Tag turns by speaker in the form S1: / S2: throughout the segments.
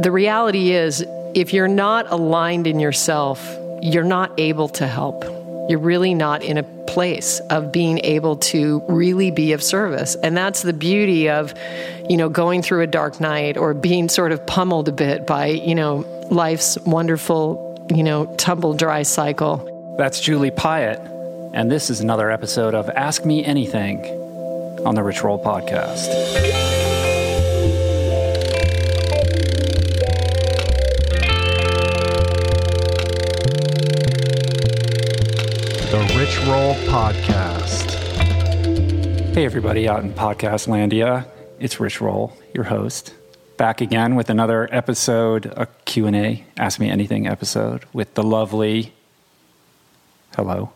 S1: the reality is, if you're not aligned in yourself, you're not able to help. You're really not in a place of being able to really be of service. And that's the beauty of, you know, going through a dark night or being sort of pummeled a bit by, you know, life's wonderful, you know, tumble dry cycle.
S2: That's Julie Piatt, and this is another episode of Ask Me Anything on the Roll Podcast.
S3: Rich Roll Podcast.
S2: Hey, everybody out in Podcast Landia. It's Rich Roll, your host, back again with another episode, a Q&A, Ask Me Anything episode with the lovely, hello.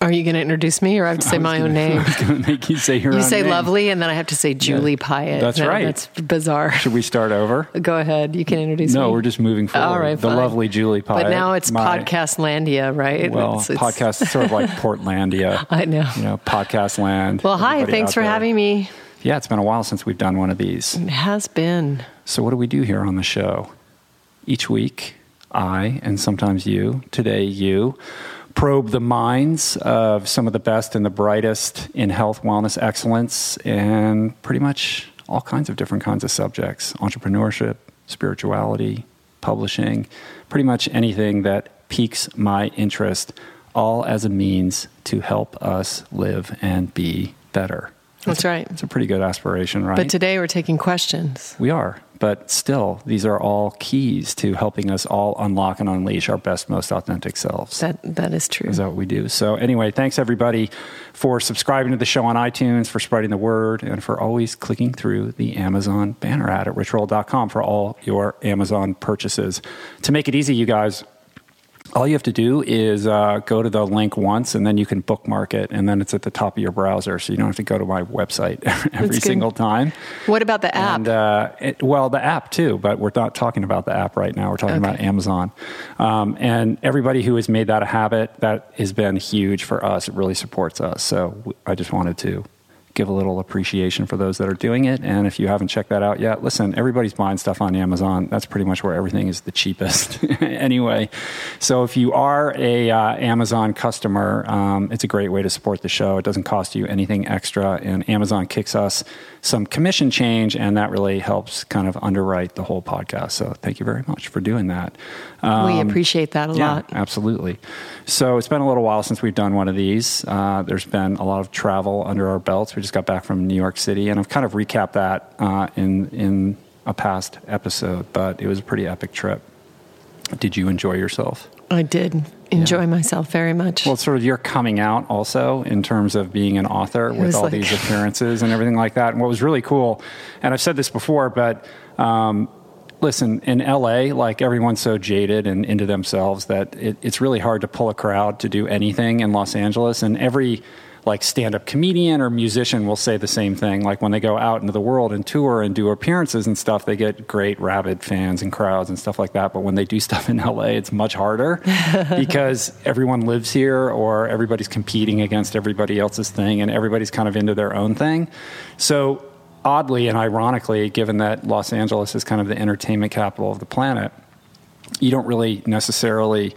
S1: Are you going to introduce me or I have to say my own
S2: gonna-
S1: name?
S2: I was make you say your
S1: You
S2: own
S1: say
S2: name.
S1: lovely, and then I have to say Julie Piatt.
S2: That's
S1: No,
S2: right.
S1: That's bizarre.
S2: Should we start over?
S1: Go ahead. You can introduce me.
S2: No, we're just moving forward.
S1: All right,
S2: the
S1: fine.
S2: lovely Julie Piatt.
S1: But now it's
S2: my-
S1: Podcast Landia, right?
S2: Well,
S1: It's- it's-
S2: podcast sort of like Portlandia.
S1: I know.
S2: You know, podcast land.
S1: Well, hi. Thanks for
S2: there.
S1: having me.
S2: Yeah, it's been a while since we've done one of these.
S1: It has been.
S2: So, what do we do here on the show? Each week, I and sometimes you, today you, probe the minds of some of the best and the brightest in health, wellness, excellence, and pretty much all kinds of different kinds of subjects entrepreneurship, spirituality, publishing, pretty much anything that piques my interest, all as a means to help us live and be better.
S1: That's right.
S2: It's a pretty good aspiration, right?
S1: But today we're taking questions.
S2: We are. But still, these are all keys to helping us all unlock and unleash our best, most authentic selves.
S1: That that is true.
S2: Is that what we do? So, anyway, thanks everybody for subscribing to the show on iTunes, for spreading the word, and for always clicking through the Amazon banner ad at richroll.com for all your Amazon purchases. To make it easy, you guys, all you have to do is uh, go to the link once and then you can bookmark it and then it's at the top of your browser so you don't have to go to my website every single time
S1: What about the app?
S2: and uh, it, well, the app too, but we're not talking about the app right now. We're talking
S1: Okay.
S2: about Amazon. Um, and everybody who has made that a habit, that has been huge for us. It really supports us. So i just wanted to give a little appreciation for those that are doing it. And if you haven't checked that out yet, listen, everybody's buying stuff on Amazon. That's pretty much where everything is the cheapest anyway. So if you are a uh, Amazon customer, um, it's a great way to support the show. It doesn't cost you anything extra, and Amazon kicks us some commission change, and that really helps kind of underwrite the whole podcast. So thank you very much for doing that.
S1: we
S2: Um,
S1: appreciate that a
S2: yeah,
S1: lot.
S2: absolutely. So it's been a little while since we've done one of these. Uh, there's been a lot of travel under our belts. We just got back from New York City, and I've kind of recapped that uh, in in a past episode. But it was a pretty epic trip. Did you enjoy yourself?
S1: I did enjoy myself very much.
S2: Well, sort of your coming out also in terms of being an author with all
S1: like-
S2: these appearances and everything like that. And what was really cool, and I've said this before, but um, listen, in LA, like everyone's so jaded and into themselves that it, it's really hard to pull a crowd to do anything in Los Angeles. And every like stand-up comedian or musician will say the same thing. Like when they go out into the world and tour and do appearances and stuff, they get great rabid fans and crowds and stuff like that. But when they do stuff in LA, it's much harder because everyone lives here or everybody's competing against everybody else's thing and everybody's kind of into their own thing. So oddly and ironically, given that Los Angeles is kind of the entertainment capital of the planet, you don't really necessarily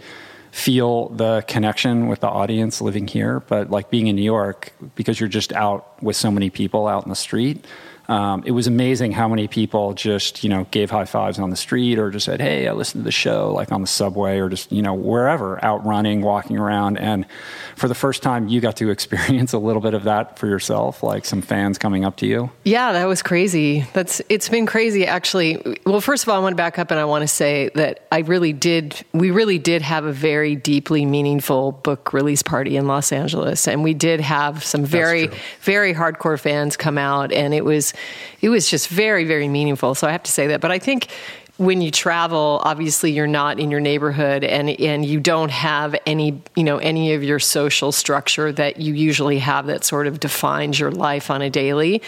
S2: feel the connection with the audience living here, but like being in New York, because you're just out with so many people out in the street. Um, it was amazing how many people just you know gave high fives on the street or just said, "Hey, I listened to the show," like on the subway or just you know wherever, out running, walking around. And for the first time, you got to experience a little bit of that for yourself, like some fans coming up to you.
S1: Yeah, that was crazy. That's it's been crazy actually. Well, first of all, I want to back up and I want to say that I really did we really did have a very deeply meaningful book release party in Los Angeles and we did have some very very hardcore fans come out and it was it was just very very meaningful. So I have to say that. But I think when you travel, obviously you're not in your neighborhood and and you don't have any you know any of your social structure that you usually have that sort of defines your life on a daily.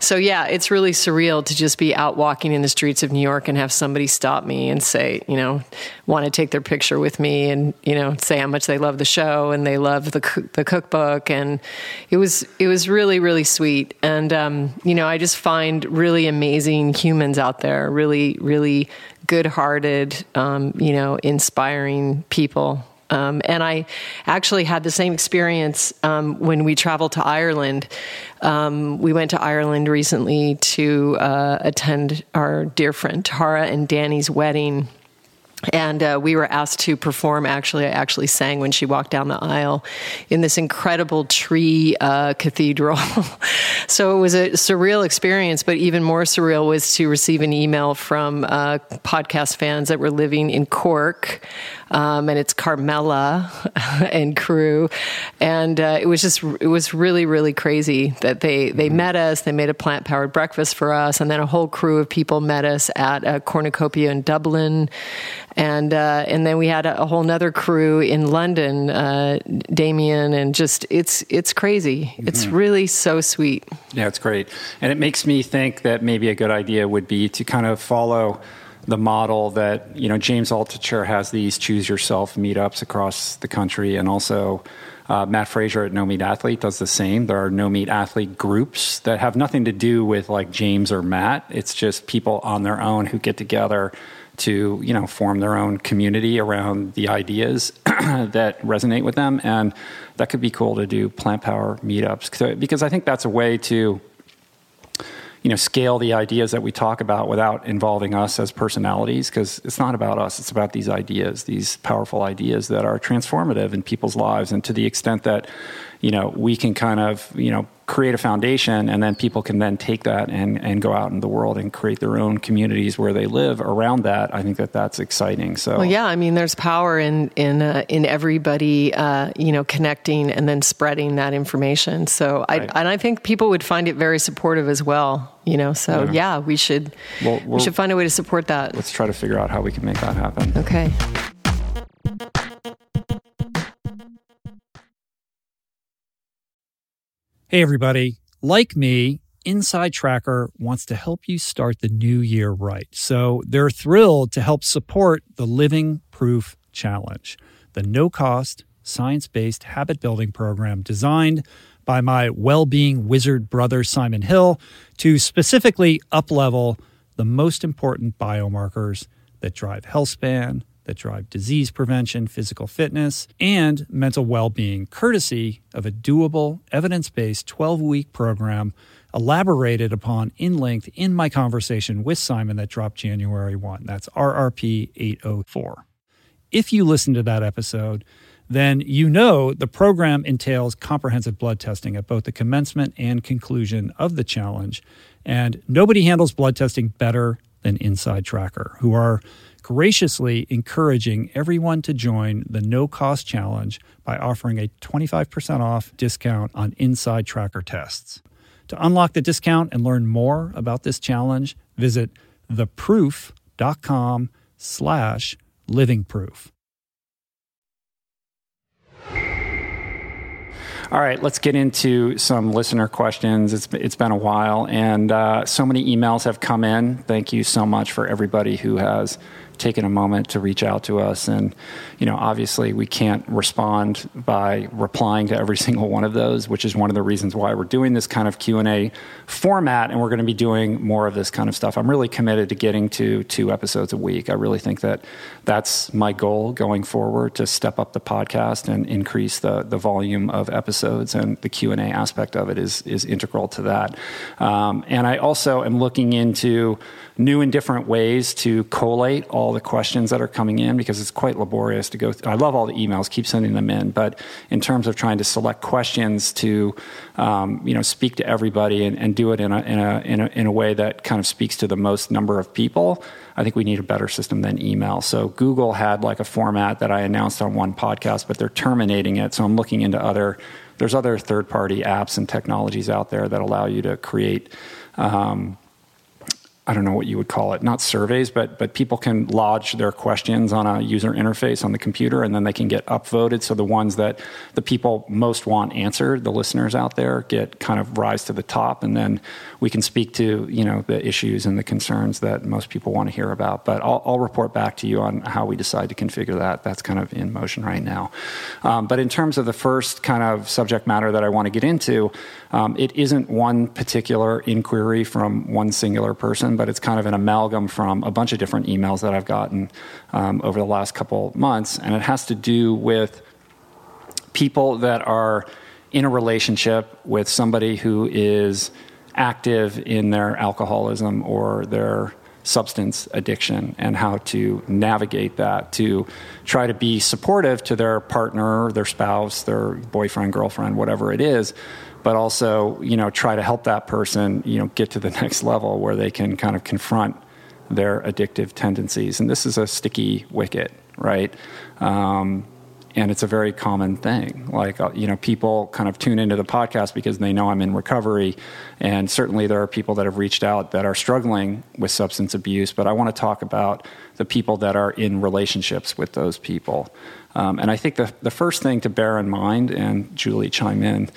S1: So yeah, it's really surreal to just be out walking in the streets of New York and have somebody stop me and say, you know, want to take their picture with me and you know say how much they love the show and they love the the cookbook and it was it was really really sweet and um, you know I just find really amazing humans out there, really really good-hearted, um, you know, inspiring people. Um, and I actually had the same experience um, when we traveled to Ireland. Um, we went to Ireland recently to uh, attend our dear friend Tara and Danny's wedding and uh, we were asked to perform. Actually, I actually sang when she walked down the aisle in this incredible tree uh, cathedral. so it was a surreal experience. But even more surreal was to receive an email from uh, podcast fans that were living in Cork, um, and it's Carmela and crew, and uh, it was just it was really really crazy that they they mm-hmm. met us. They made a plant powered breakfast for us, and then a whole crew of people met us at a cornucopia in Dublin and uh, and then we had a, a whole nother crew in London, uh, Damien, and just it's it's crazy. Mm-hmm. It's really so sweet.
S2: Yeah, it's great, and it makes me think that maybe a good idea would be to kind of follow the model that you know James Altucher has these choose yourself meetups across the country, and also. Uh, Matt Frazier at No Meat Athlete does the same. There are No Meat Athlete groups that have nothing to do with like James or Matt. It's just people on their own who get together to you know form their own community around the ideas that resonate with them, and that could be cool to do plant power meetups because I think that's a way to you know scale the ideas that we talk about without involving us as personalities because it's not about us it's about these ideas these powerful ideas that are transformative in people's lives and to the extent that you know we can kind of you know create a foundation and then people can then take that and, and go out in the world and create their own communities where they live around that. I think that that's exciting. So
S1: well yeah i mean there's power in in uh, in everybody uh, you know connecting and then spreading that information. So i right. and i think people would find it very supportive as well you know? So yeah, yeah we should well, we should find a way to support that.
S2: Let's try to figure out how we can make that happen.
S1: Okay
S4: Hey, everybody. Like me, Inside Tracker wants to help you start the new year right. So they're thrilled to help support the Living Proof Challenge, the no cost, science based habit building program designed by my well being wizard brother, Simon Hill, to specifically uplevel the most important biomarkers that drive health span, that drive disease prevention, physical fitness, and mental well being, courtesy of a doable, evidence based 12 week program elaborated upon in length in my conversation with Simon that dropped January 1. That's RRP 804. If you listen to that episode, then you know the program entails comprehensive blood testing at both the commencement and conclusion of the challenge. And nobody handles blood testing better than Inside Tracker, who are graciously encouraging everyone to join the no cost challenge by offering a 25% off discount on inside tracker tests. To unlock the discount and learn more about this challenge, visit theproof.com slash livingproof.
S2: All right, let's get into some listener questions. It's, it's been a while, and uh, so many emails have come in. Thank you so much for everybody who has taken a moment to reach out to us. And, you know, obviously we can't respond by replying to every single one of those, which is one of the reasons why we're doing this kind of Q&A format and we're going to be doing more of this kind of stuff. I'm really committed to getting to two episodes a week. I really think that that's my goal going forward to step up the podcast and increase the, the volume of episodes and the Q&A aspect of it is, is integral to that. Um, and I also am looking into new and different ways to collate all the questions that are coming in because it's quite laborious to go through. I love all the emails, keep sending them in, but in terms of trying to select questions to, um, you know, speak to everybody and, and do it in a, in, a, in, a, in a way that kind of speaks to the most number of people, I think we need a better system than email. So Google had like a format that I announced on one podcast, but they're terminating it. So I'm looking into other, there's other third party apps and technologies out there that allow you to create, um, I don't know what you would call it, not surveys, but but people can lodge their questions on a user interface on the computer, and then they can get upvoted. So the ones that the people most want answered, the listeners out there, get kind of rise to the top, and then we can speak to you know the issues and the concerns that most people want to hear about. But I'll, I'll report back to you on how we decide to configure that. That's kind of in motion right now. Um, but in terms of the first kind of subject matter that I want to get into, um, it isn't one particular inquiry from one singular person but it's kind of an amalgam from a bunch of different emails that I've gotten um, over the last couple months. And it has to do with people that are in a relationship with somebody who is active in their alcoholism or their substance addiction and how to navigate that to try to be supportive to their partner, their spouse, their boyfriend, girlfriend, whatever it is, but also, you know, try to help that person, you know, get to the next level where they can kind of confront their addictive tendencies. And this is a sticky wicket, right? Um, and it's a very common thing. Like uh, you know, people kind of tune into the podcast because they know I'm in recovery, and certainly there are people that have reached out that are struggling with substance abuse. But I want to talk about the people that are in relationships with those people. Um, and I think the the first thing to bear in mind, and Julie chime in,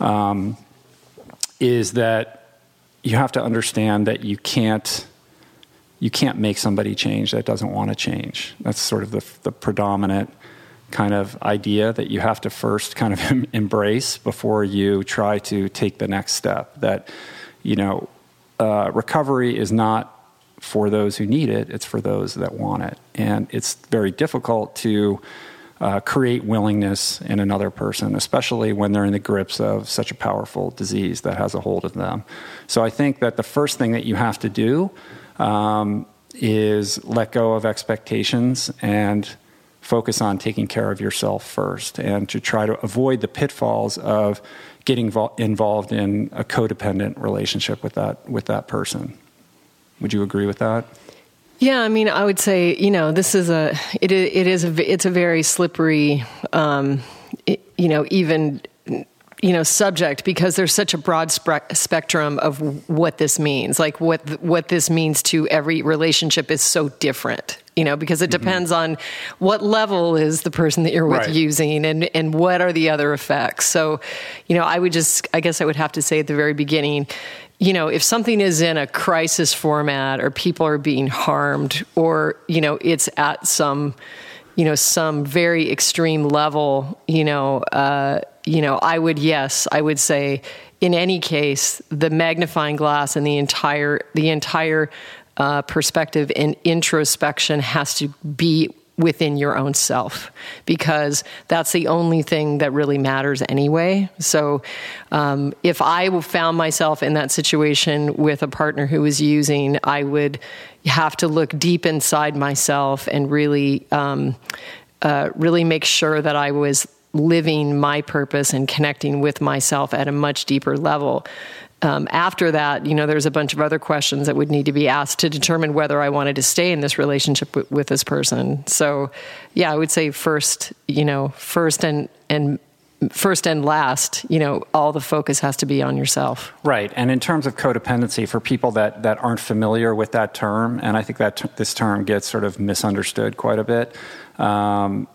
S2: um, is that you have to understand that you can't you can't make somebody change that doesn't want to change. That's sort of the, the predominant kind of idea that you have to first kind of embrace before you try to take the next step. That, you know, uh, recovery is not for those who need it, it's for those that want it. And it's very difficult to uh, create willingness in another person, especially when they're in the grips of such a powerful disease that has a hold of them. So I think that the first thing that you have to do um, is let go of expectations and focus on taking care of yourself first and to try to avoid the pitfalls of getting vo- involved in a codependent relationship with that with that person. Would you agree with that?
S1: Yeah, I mean, I would say you know this is a it it is a it's a very slippery, um, it, you know, even you know subject because there's such a broad spe- spectrum of what this means. Like what what this means to every relationship is so different you know, because it mm-hmm. depends mm-hmm. on what level is the person that you're with right. using and, and what are the other effects. So, you know, I would just, I guess I would have to say at the very beginning, you know, if something is in a crisis format or people are being harmed or, you know, it's at some, you know, some very extreme level, you know, uh, you know, I would, yes, I would say in any case, the magnifying glass and the entire, the entire uh, perspective and introspection has to be within your own self because that's the only thing that really matters anyway. So, um, if I found myself in that situation with a partner who was using, I would have to look deep inside myself and really, um, uh, really make sure that I was living my purpose and connecting with myself at a much deeper level um, after that, you know, there's a bunch of other questions that would need to be asked to determine whether I wanted to stay in this relationship w- with this person. So, yeah, I would say first, you know, first and and first and last, you know, all the focus has to be on yourself.
S2: Right. And in terms of codependency, for people that, that aren't familiar with that term, and I think that t- this term gets sort of misunderstood quite a bit. Um,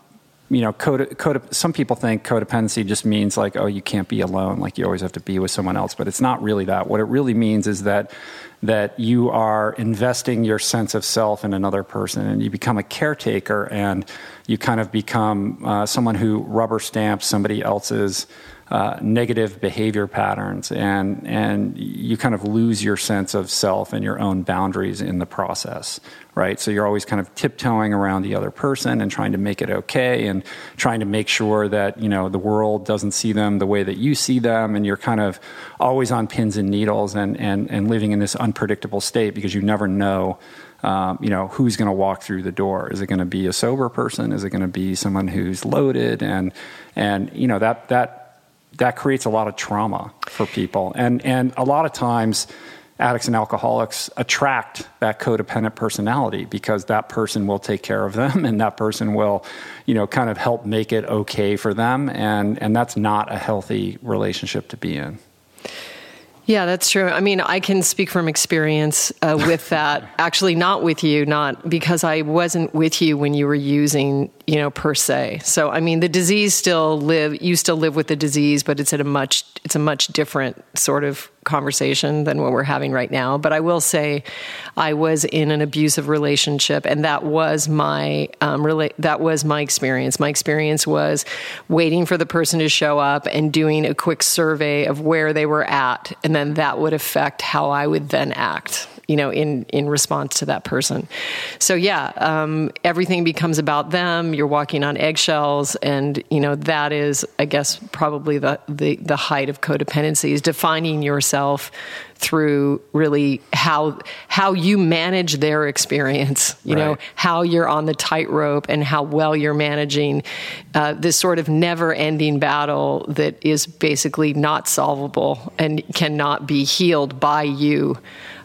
S2: you know, code, code, some people think codependency just means like, oh, you can't be alone, like you always have to be with someone else. But it's not really that. What it really means is that that you are investing your sense of self in another person, and you become a caretaker, and you kind of become uh, someone who rubber stamps somebody else's uh, negative behavior patterns, and and you kind of lose your sense of self and your own boundaries in the process, right? So you're always kind of tiptoeing around the other person and trying to make it okay, and trying to make sure that you know the world doesn't see them the way that you see them, and you're kind of always on pins and needles and and and living in this unpredictable state because you never know. Um, you know who's going to walk through the door is it going to be a sober person is it going to be someone who's loaded and and you know that that that creates a lot of trauma for people. And, and a lot of times, addicts and alcoholics attract that codependent personality because that person will take care of them and that person will, you know, kind of help make it okay for them. And, and that's not a healthy relationship to be in.
S1: Yeah, that's true. I mean, I can speak from experience uh, with that. Actually, not with you, not because I wasn't with you when you were using, you know, per se. So, I mean, the disease still live. You still live with the disease, but it's at a much. It's a much different sort of conversation than what we're having right now. But I will say, I was in an abusive relationship, and that was my um, rela- that was my experience. My experience was waiting for the person to show up and doing a quick survey of where they were at, and then that would affect how I would then act. You know, in in response to that person. So yeah, um, everything becomes about them. You're walking on eggshells, and you know that is, I guess, probably the the, the height of codependency is defining yourself through really how how you manage their experience you right. know how you're on the tightrope and how well you're managing uh, this sort of never ending battle that is basically not solvable and cannot be healed by you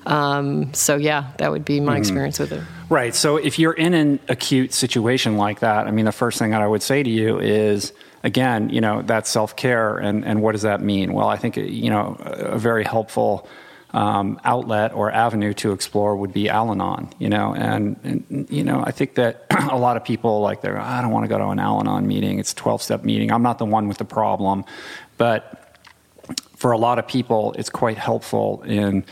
S1: um, so yeah that would be my mm-hmm. experience with it
S2: right so if you're in an acute situation like that i mean the first thing that i would say to you is again, you know, that self care and, and what does that mean? Well, I think, you know, a very helpful um, outlet or avenue to explore would be Al-Anon, you know, and, and you know, I think that a lot of people like they're, I don't want to go to an Al-Anon meeting. It's a 12 step meeting. I'm not the one with the problem, but for a lot of people, it's quite helpful in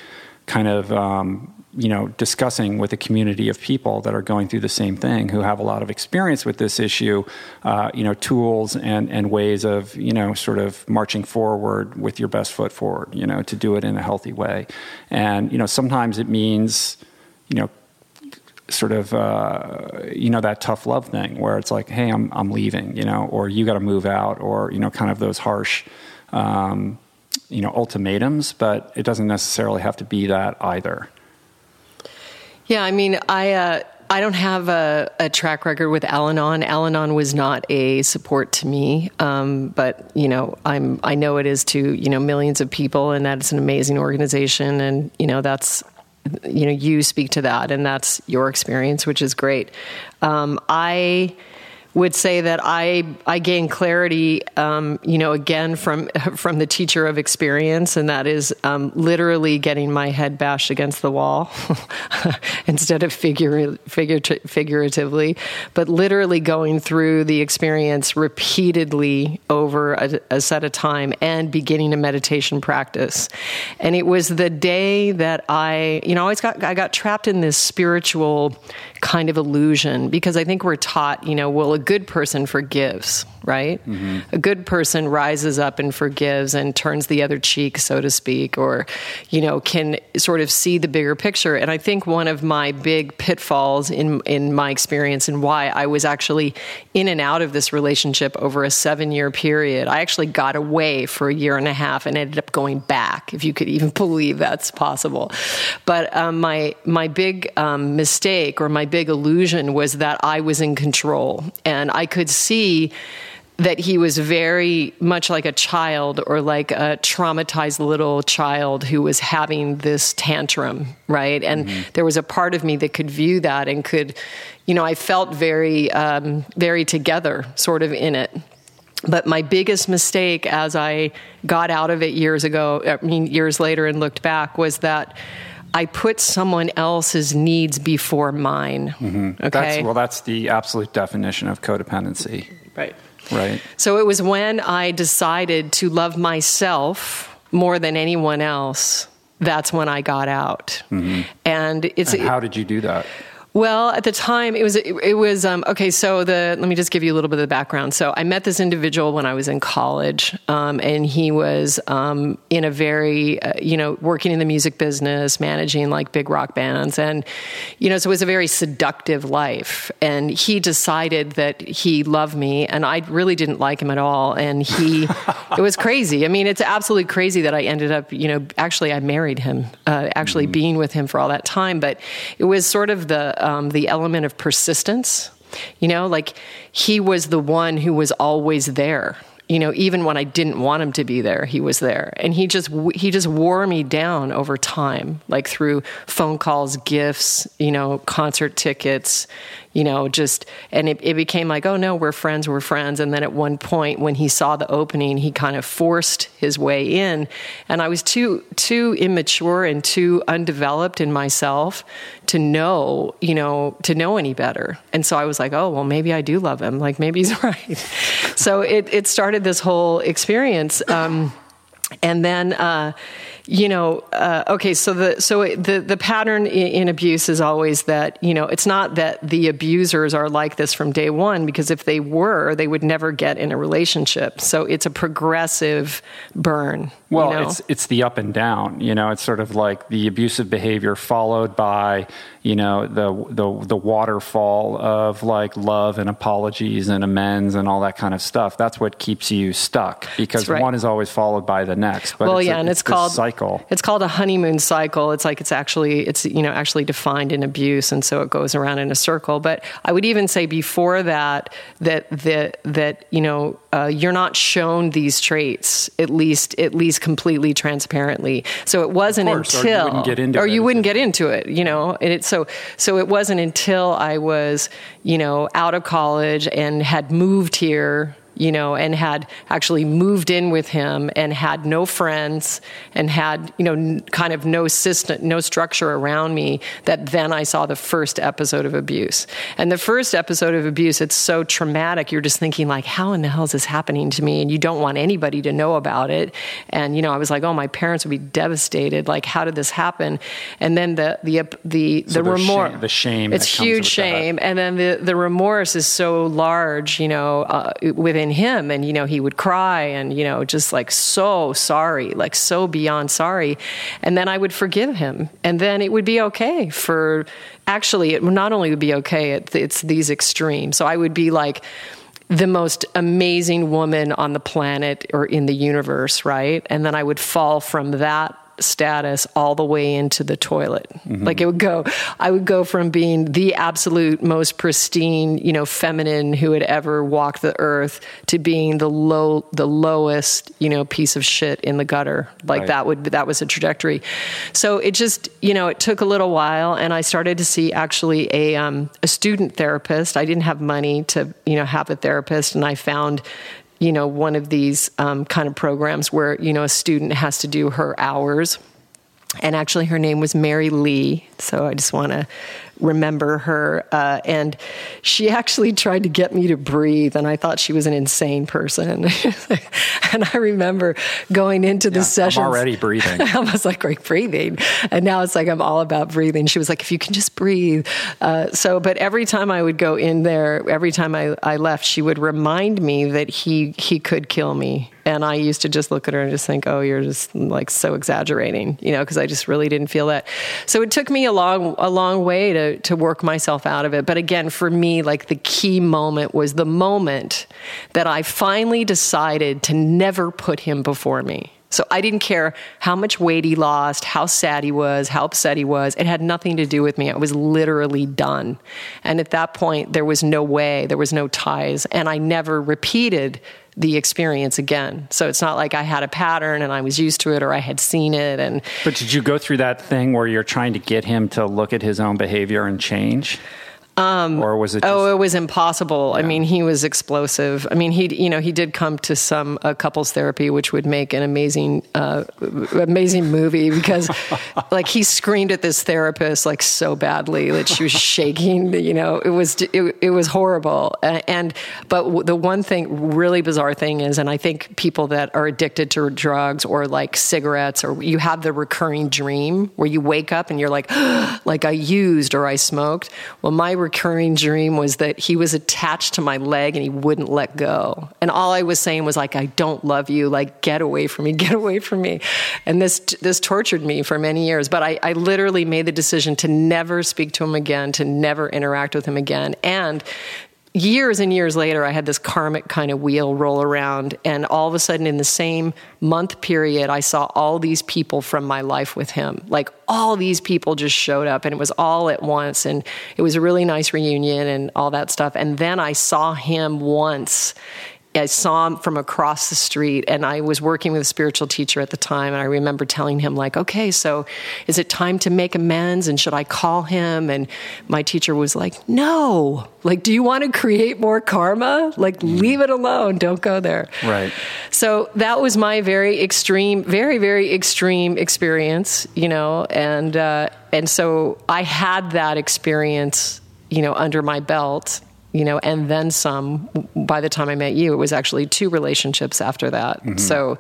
S2: kind of, um, you know, discussing with a community of people that are going through the same thing, who have a lot of experience with this issue, uh, you know, tools and, and ways of, you know, sort of marching forward with your best foot forward, you know, to do it in a healthy way. And, you know, sometimes it means, you know, sort of, uh, you know, that tough love thing where it's like, hey, I'm, I'm leaving, you know, or you got to move out, or, you know, kind of those harsh, um, you know, ultimatums, but it doesn't necessarily have to be that either.
S1: Yeah, I mean, I uh, I don't have a, a, track record with Al-Anon. Al-Anon was not a support to me, um, but you know, I'm I know it is to you know millions of people, and that it's an amazing organization, and you know that's you know you speak to that, and that's your experience, which is great. Um, I would say that I I gain clarity, um, you know, again from from the teacher of experience, and that is um, literally getting my head bashed against the wall instead of figure, figure, figuratively, but literally going through the experience repeatedly over a, a set of time and beginning a meditation practice. And it was the day that I, you know, I always got I got trapped in this spiritual kind of illusion because I think we're taught, you know, well, a good person forgives, right? Mm-hmm. A good person rises up and forgives and turns the other cheek, so to speak, or, you know, can sort of see the bigger picture. And I think one of my big pitfalls in, in my experience and why I was actually in and out of this relationship over a seven year period, I actually got away for a year and a half and ended up going back, if you could even believe that's possible. But um, my, my big um, mistake or my big illusion was that I was in control. And I could see that he was very much like a child or like a traumatized little child who was having this tantrum, right? And mm-hmm. there was a part of me that could view that and could, you know, I felt very, um, very together sort of in it. But my biggest mistake as I got out of it years ago, I mean, years later and looked back, was that I put someone else's needs before mine. Mm-hmm. Okay.
S2: That's, well, that's the absolute definition of codependency.
S1: Right.
S2: Right.
S1: So it was when I decided to love myself more than anyone else. That's when I got out. Mm-hmm. And it's.
S2: And how did you do that?
S1: Well, at the time, it was it, was um, okay. So the let me just give you a little bit of the background. So I met this individual when I was in college, um, and he was um, in a very uh, you know working in the music business, managing like big rock bands, and you know so it was a very seductive life. And he decided that he loved me, and I really didn't like him at all. And he, it was crazy. I mean, it's absolutely crazy that I ended up you know actually I married him, uh, actually mm-hmm. being with him for all that time. But it was sort of the um, the element of persistence. You know, like he was the one who was always there you know even when i didn't want him to be there he was there and he just he just wore me down over time like through phone calls gifts you know concert tickets you know just and it, it became like oh no we're friends we're friends. And then at one point when he saw the opening he kind of forced his way in. And i was too too immature and too undeveloped in myself to know you know to know any better. And so i was like oh well maybe i do love him. Like maybe he's right. So it, it started this whole experience. Um, and then uh, you know, uh, okay, so the so the the pattern in, in, abuse is always that you know it's not that the abusers are like this from day one because if they were, they would never get in a relationship. So it's a progressive burn.
S2: Well,
S1: you know?
S2: it's it's the up and down. You know, it's sort of like the abusive behavior followed by you know the the the waterfall of like love and apologies and amends and all that kind of stuff. That's what keeps you stuck because
S1: right.
S2: one is always followed by the next. But
S1: well,
S2: it's
S1: yeah,
S2: a,
S1: and it's,
S2: this
S1: called
S2: cycle.
S1: It's called a honeymoon cycle. It's like it's actually it's you know actually defined in abuse, and so it goes around in a circle. But I would even say before that that that that you know uh, you're not shown these traits at least at least completely transparently. So it wasn't
S2: course, or you
S1: until
S2: wouldn't get into
S1: or
S2: it
S1: you wouldn't get into it, you know. And it so so it wasn't until I was you know out of college and had moved here you know, and had actually moved in with him and had no friends and had, you know, n- kind of no system, no structure around me, that then I saw the first episode of abuse. And the first episode of abuse, it's so traumatic. You're just thinking, like, how in the hell is this happening to me? And you don't want anybody to know about it. And, you know, I was like, oh, my parents would be devastated. Like, how did this happen? And then the, the, the,
S2: So
S1: the remorse.
S2: shame- the shame
S1: It's huge
S2: with that.
S1: shame and then the, the remorse is so large, you know, uh, within him. And, you know, he would cry and, you know, just like so sorry, like so beyond sorry. And then I would forgive him. And then it would be okay for actually, it not only would be okay, it, it's these extremes. So I would be like, the most amazing woman on the planet or in the universe, right? And then I would fall from that status all the way into the toilet. Like it would go, I would go from being the absolute most pristine, you know, feminine who had ever walked the earth to being the low, the lowest, you know, piece of shit in the gutter. Like
S2: Right.
S1: that would, that was a trajectory. So it just, you know, it took a little while and I started to see actually a, um, a student therapist. I didn't have money to, you know, have a therapist and I found you know, one of these um, kind of programs where, you know, a student has to do her hours. And actually, her name was Mary Lee. So I just want to remember her. Uh, and she actually tried to get me to breathe. And I thought she was an insane person. and I remember going into the
S2: I'm
S1: session.
S2: already breathing.
S1: I was like, great breathing. And now it's like, I'm all about breathing. She was like, if you can just breathe. Uh, so, but every time I would go in there, every time I, I left, she would remind me that he, he could kill me. And I used to just look at her and just think, oh, you're just like so exaggerating, you know, because I just really didn't feel that. So it took me a long, a long way to, to work myself out of it. But again, for me, like the key moment was the moment that I finally decided to never put him before me. So I didn't care how much weight he lost, how sad he was, how upset he was. It had nothing to do with me. I was literally done. And at that point, there was no way, there was no ties. And I never repeated the experience again. So it's not like I had a pattern and I was used to it or I had seen it. And
S2: But did you go through that thing where you're trying to get him to look at his own behavior and change? Um, or was it just,
S1: Oh, it was impossible. I mean, he was explosive. I mean, he, you know, he did come to some uh, couples therapy, which would make an amazing, uh, amazing movie because, like, he screamed at this therapist like so badly that she was shaking. You know, it was it, it was horrible. And, and but w- the one thing, really bizarre thing is, and I think people that are addicted to drugs or like cigarettes, or you have the recurring dream where you wake up and you're like, like I used or I smoked. Well, my recurring dream was that he was attached to my leg and he wouldn't let go. And all I was saying was like, I don't love you. Like, get away from me, get away from me. And this, this tortured me for many years. But I, I literally made the decision to never speak to him again, to never interact with him again. And years and years later, I had this karmic kind of wheel roll around, and all of a sudden, in the same month period, I saw all these people from my life with him. Like all these people just showed up, and it was all at once, and it was a really nice reunion and all that stuff. And then I saw him once. I saw him from across the street, and I was working with a spiritual teacher at the time. And I remember telling him, like, okay, so is it time to make amends? And should I call him? And my teacher was like, no. Like, do you want to create more karma? Like, leave it alone. Don't go there.
S2: Right.
S1: So that was my very extreme, very, very extreme experience, you know, and uh, and so I had that experience, you know, under my belt, you know, and then some. By the time I met you, it was actually two relationships after that. So,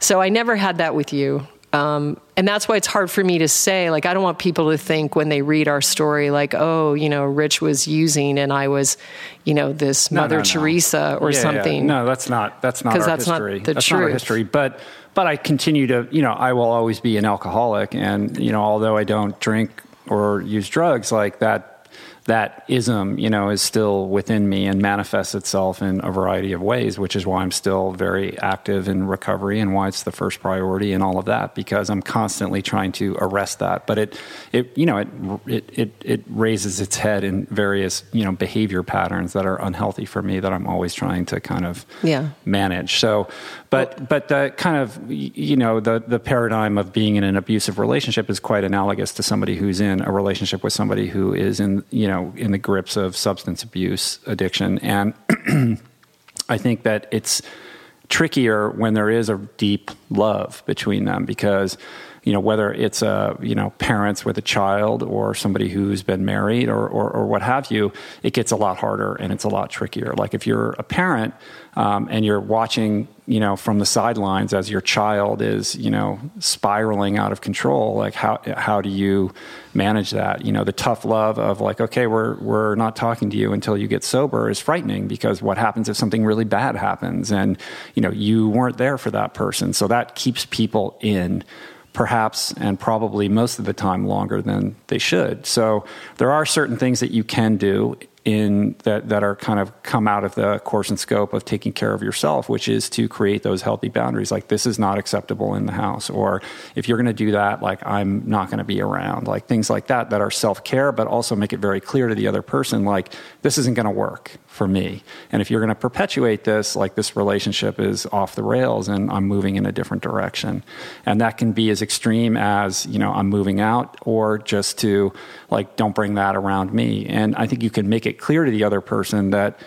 S1: so I never had that with you. Um, and that's why it's hard for me to say. Like, I don't want people to think when they read our story, like, oh, you know, Rich was using and I was, you know, this Mother
S2: no, no.
S1: Teresa or
S2: Yeah, yeah.
S1: something.
S2: No, that's not that's not our
S1: that's not
S2: history.
S1: the
S2: that's not our
S1: truth.
S2: history. But but I continue to you know I will always be an alcoholic, and you know although I don't drink or use drugs like that. That ism, you know, is still within me and manifests itself in a variety of ways, which is why I'm still very active in recovery and why it's the first priority and all of that because I'm constantly trying to arrest that. But it, it, you know, it, it, it, it raises its head in various, you know, behavior patterns that are unhealthy for me that I'm always trying to kind of
S1: Yeah.
S2: manage. So, but but the kind of you know the the paradigm of being in an abusive relationship is quite analogous to somebody who's in a relationship with somebody who is in you know in the grips of substance abuse addiction. And I think that it's trickier when there is a deep love between them because you know whether it's a you know parents with a child or somebody who's been married or, or, or what have you it gets a lot harder and it's a lot trickier. Like if you're a parent um, and you're watching you know from the sidelines as your child is you know spiraling out of control like how how do you manage that? You know the tough love of like okay we're we're not talking to you until you get sober is frightening because what happens if something really bad happens? And you know you weren't there for that person. So that keeps people in perhaps and probably most of the time longer than they should. So there are certain things that you can do in that, that are kind of come out of the course and scope of taking care of yourself, which is to create those healthy boundaries. Like this is not acceptable in the house, or if you're going to do that, like I'm not going to be around. Like things like that that are self care, but also make it very clear to the other person, like this isn't going to work for me. And if you're going to perpetuate this, like this relationship is off the rails, and I'm moving in a different direction. And that can be as extreme as you know I'm moving out, or just to like don't bring that around me. And I think you can make it clear to the other person that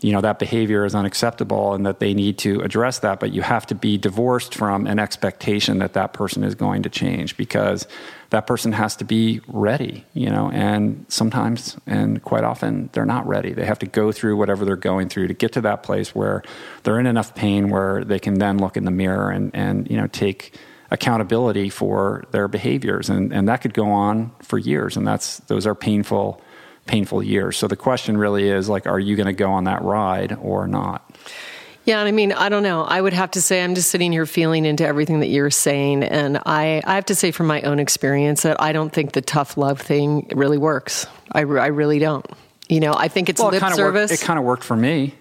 S2: you know that behavior is unacceptable and that they need to address that but you have to be divorced from an expectation that that person is going to change because that person has to be ready you know and sometimes and quite often they're not ready. They have to go through whatever they're going through to get to that place where they're in enough pain where they can then look in the mirror and and you know take accountability for their behaviors. And and that could go on for years and that's those are painful painful years. So the question really is like, are you going to go on that ride or not?
S1: Yeah, and I mean, I don't know. I would have to say I'm just sitting here feeling into everything that you're saying, and I, I have to say from my own experience that I don't think the tough love thing really works. I, I really don't. You know, I think it's
S2: Well, it
S1: lip
S2: kind of
S1: service.
S2: worked, it kind of worked for me.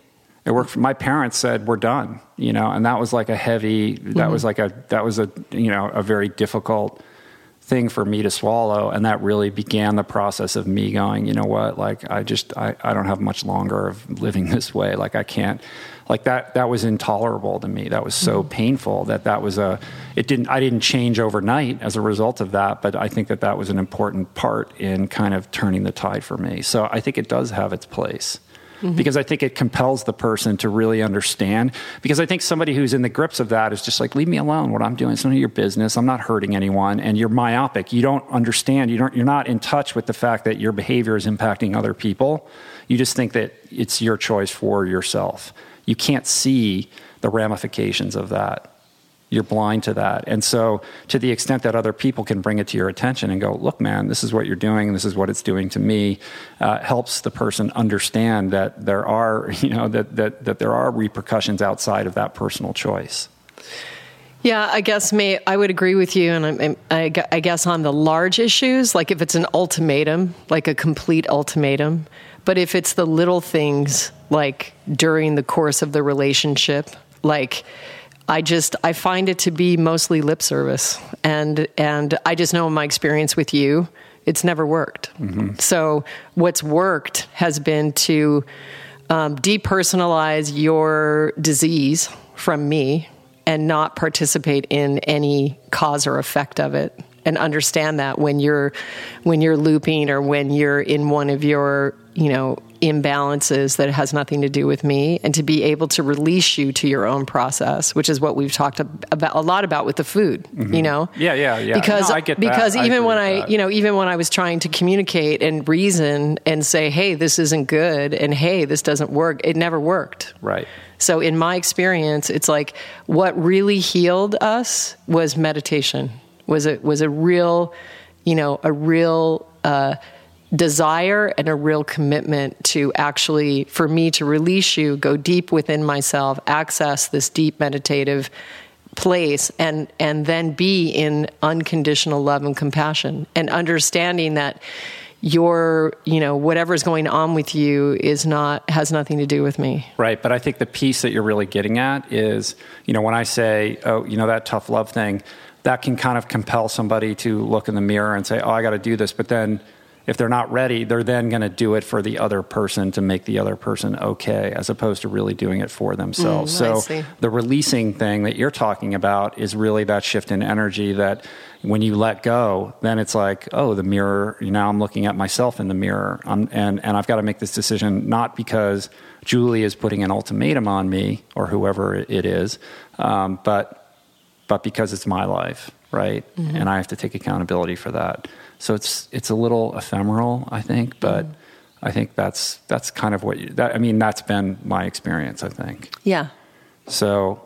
S2: It worked. For, my parents said we're done, you know, and that was like a heavy. That
S1: Mm-hmm.
S2: was like a that was a you know a very difficult thing for me to swallow. And that really began the process of me going you know what? Like i just i, I don't have much longer of living this way. Like i can't like that that was intolerable to me. That was so mm-hmm. painful that that was a it didn't i didn't change overnight as a result of that. But i think that that was an important part in kind of turning the tide for me. So i think it does have its place Mm-hmm. because I think it compels the person to really understand. Because I think somebody who's in the grips of that is just like, leave me alone. What I'm doing is none of your business. I'm not hurting anyone, and you're myopic. You don't understand. You don't. You're not in touch with the fact that your behavior is impacting other people. You just think that it's your choice for yourself. You can't see the ramifications of that you're blind to that. And so, to the extent that other people can bring it to your attention and go, look, man, this is what you're doing, this is what it's doing to me, uh, helps the person understand that there are, you know, that, that, that there are repercussions outside of that personal choice.
S1: Yeah, I guess may I would agree with you, and I, I, I guess on the large issues, like if it's an ultimatum, like a complete ultimatum, but if it's the little things, like during the course of the relationship, like I just I find it to be mostly lip service, and and I just know in my experience with you, it's never worked. So what's worked has been to um, depersonalize your disease from me and not participate in any cause or effect of it. And understand that when you're when you're looping or when you're in one of your you know imbalances that has nothing to do with me and to be able to release you to your own process which is what we've talked about a lot about with the food you know
S2: Yeah, yeah, yeah.
S1: because
S2: No, I get
S1: because
S2: I
S1: even
S2: agree
S1: when i
S2: that.
S1: you know even when i was trying to communicate and reason and say hey this isn't good and hey this doesn't work it never worked
S2: Right.
S1: so in my experience, it's like what really healed us was meditation. was it was a real, you know, a real uh, desire and a real commitment to actually for me to release you, go deep within myself, access this deep meditative place and and then be in unconditional love and compassion. And understanding that your you know whatever's going on with you is not has nothing to do with me.
S2: Right but i think the piece that you're really getting at is you know when i say oh you know that tough love thing that can kind of compel somebody to look in the mirror and say oh i got to do this but then if they're not ready they're then going to do it for the other person to make the other person okay as opposed to really doing it for themselves
S1: Mm,
S2: so the releasing thing that you're talking about is really that shift in energy that when you let go, then it's like, oh, the mirror, now I'm looking at myself in the mirror. I'm, and, and I've got to make this decision not because Julie is putting an ultimatum on me or whoever it is, um, but, but because it's my life, right? And I have to take accountability for that. So it's, it's a little ephemeral, I think, but I think that's, that's kind of what you, that, I mean, that's been my experience, I think.
S1: yeah
S2: So,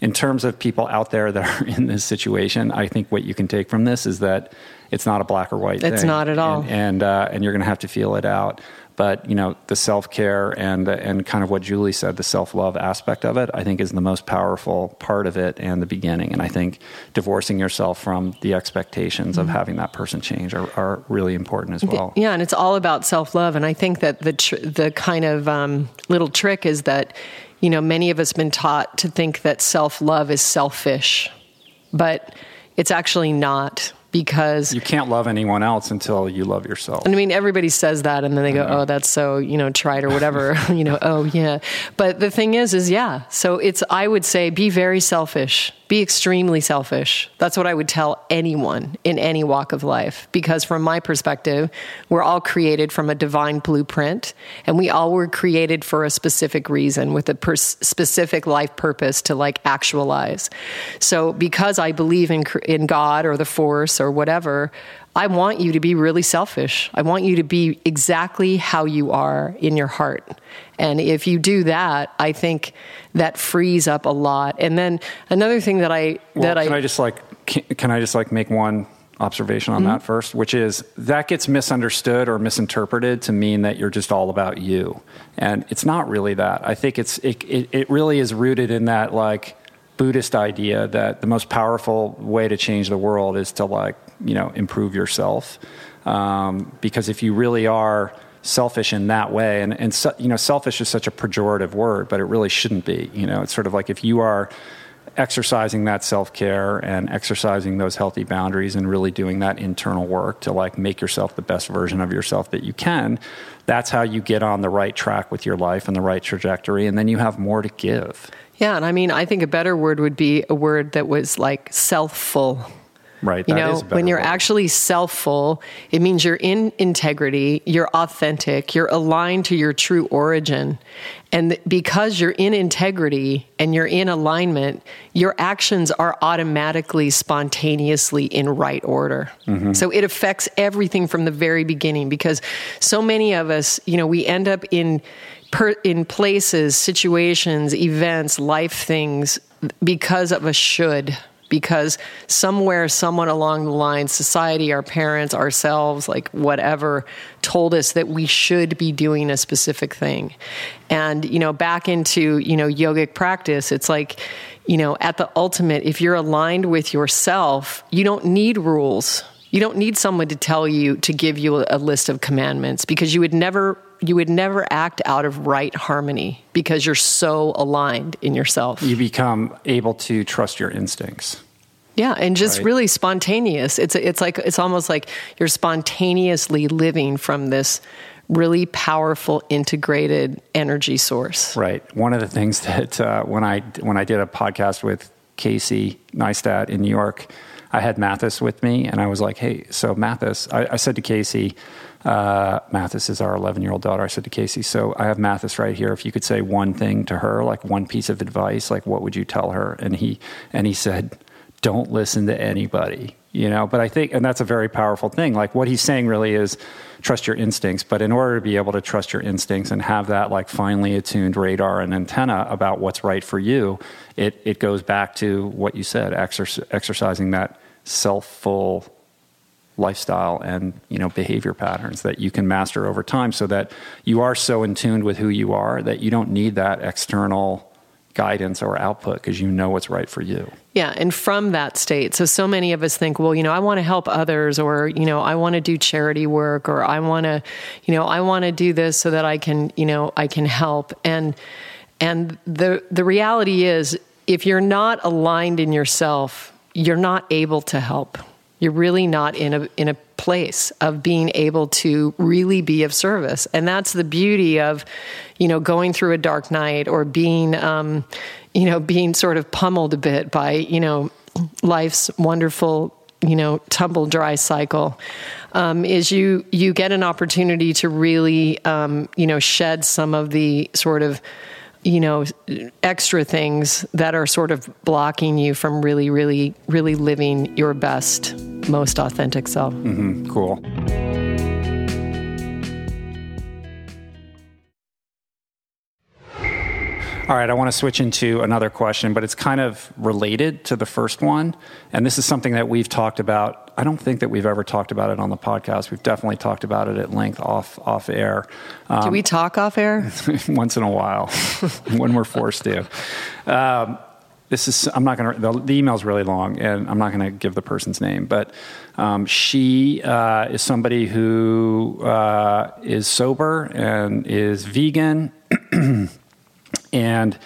S2: in terms of people out there that are in this situation, I think what you can take from this is that it's not a black or white
S1: It's
S2: thing.
S1: not at all.
S2: and and, uh, and you're going to have to feel it out. But you know, the self care and and kind of what Julie said, the self love aspect of it, I think is the most powerful part of it and the beginning. And I think divorcing yourself from the expectations of having that person change are, are really important as well.
S1: Yeah, and it's all about self love. And I think that the tr- the kind of um, little trick is that you know many of us been taught to think that self love is selfish, but it's actually not because
S2: You can't love anyone else until you love yourself.
S1: I mean, everybody says that, and then they go, mm-hmm. "Oh, that's so you know trite or whatever." you know, oh yeah. But the thing is, is yeah. So it's I would say be very selfish, be extremely selfish. That's what I would tell anyone in any walk of life, because from my perspective, we're all created from a divine blueprint, and we all were created for a specific reason with a specific life purpose to like actualize. So because I believe in in God or the Force or whatever. I want you to be really selfish. I want you to be exactly how you are in your heart. And if you do that, I think that frees up a lot. And then another thing that I
S2: Well,
S1: that
S2: can
S1: I,
S2: I just like can, can I just like make one observation on mm-hmm. that first, which is that gets misunderstood or misinterpreted to mean that you're just all about you, and it's not really that. I think it's it, it, it really is rooted in that like Buddhist idea that the most powerful way to change the world is to like you know improve yourself, um, because if you really are selfish in that way and, and so, you know selfish is such a pejorative word but it really shouldn't be you know. It's sort of like if you are exercising that self-care and exercising those healthy boundaries and really doing that internal work to like make yourself the best version of yourself that you can that's how you get on the right track with your life and the right trajectory and then you have more to give.
S1: Yeah, and I mean, I think a better word would be a word that was like selfful.
S2: Right
S1: You know, when you're
S2: word.
S1: actually selfful, it means you're in integrity, you're authentic, you're aligned to your true origin. And because you're in integrity and you're in alignment, your actions are automatically, spontaneously in right order. So it affects everything from the very beginning because so many of us, you know, we end up in per, in places, situations, events, life things because of a should because somewhere, someone along the line, society, our parents, ourselves, like whatever, told us that we should be doing a specific thing. And, you know, back into, you know, yogic practice, it's like, you know, at the ultimate, if you're aligned with yourself, you don't need rules. You don't need someone to tell you to give you a list of commandments because you would never you would never act out of right harmony because you're so aligned in yourself.
S2: you become able to trust your instincts
S1: Yeah, and just
S2: Right.
S1: really spontaneous. It's it's like it's almost like you're spontaneously living from this really powerful integrated energy source.
S2: Right. One of the things that uh, when I when I did a podcast with Casey Neistat in New York, I had Mathis with me, and I was like, "Hey, so Mathis," I, I said to Casey, uh, "Mathis is our 11 year old daughter." I said to Casey, "So I have Mathis right here. If you could say one thing to her, like one piece of advice, like what would you tell her?" And he and he said, "Don't listen to anybody." You know, but I think, and that's a very powerful thing. Like what he's saying really is trust your instincts. But in order to be able to trust your instincts and have that like finely attuned radar and antenna about what's right for you, it, it goes back to what you said, exerc- exercising that self-full lifestyle and you know behavior patterns that you can master over time so that you are so in tune with who you are that you don't need that external guidance or output because you know what's right for you.
S1: Yeah, and from that state. So so many of us think, well, you know, I want to help others or, you know, I want to do charity work or I want to, you know, I want to do this so that I can, you know, I can help. And and the the reality is if you're not aligned in yourself, you're not able to help. You're really not in a in a place of being able to really be of service, and that's the beauty of, you know, going through a dark night or being, um, you know, being sort of pummeled a bit by, you know, life's wonderful, you know, tumble dry cycle. Um, is you you get an opportunity to really, um, you know, shed some of the sort of you know extra things that are sort of blocking you from really really really living your best most authentic self
S2: mm-hmm. cool All right, I want to switch into another question, but it's kind of related to the first one. And this is something that we've talked about. I don't think that we've ever talked about it on the podcast. We've definitely talked about it at length off off air.
S1: Um, Do we talk off air?
S2: once in a while, when we're forced to. Um, this is I'm not going to. The, the email's really long, and I'm not going to give the person's name, but um, she uh, is somebody who uh, is sober and is vegan. and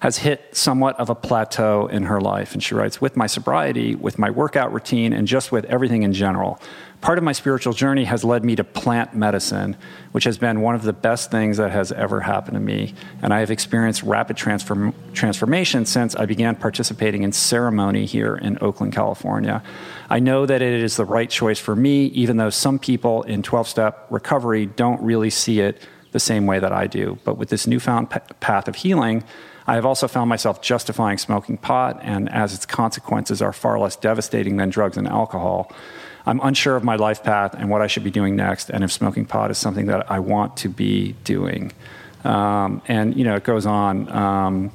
S2: has hit somewhat of a plateau in her life. And she writes, with my sobriety, with my workout routine, and just with everything in general, part of my spiritual journey has led me to plant medicine, which has been one of the best things that has ever happened to me. And I have experienced rapid transform- transformation since I began participating in ceremony here in Oakland, California. I know that it is the right choice for me, even though some people in 12 step recovery don't really see it the same way that I do. But with this newfound p- path of healing, I have also found myself justifying smoking pot, and as its consequences are far less devastating than drugs and alcohol. I'm unsure of my life path and what I should be doing next, and if smoking pot is something that I want to be doing. Um, and, you know, it goes on. Um,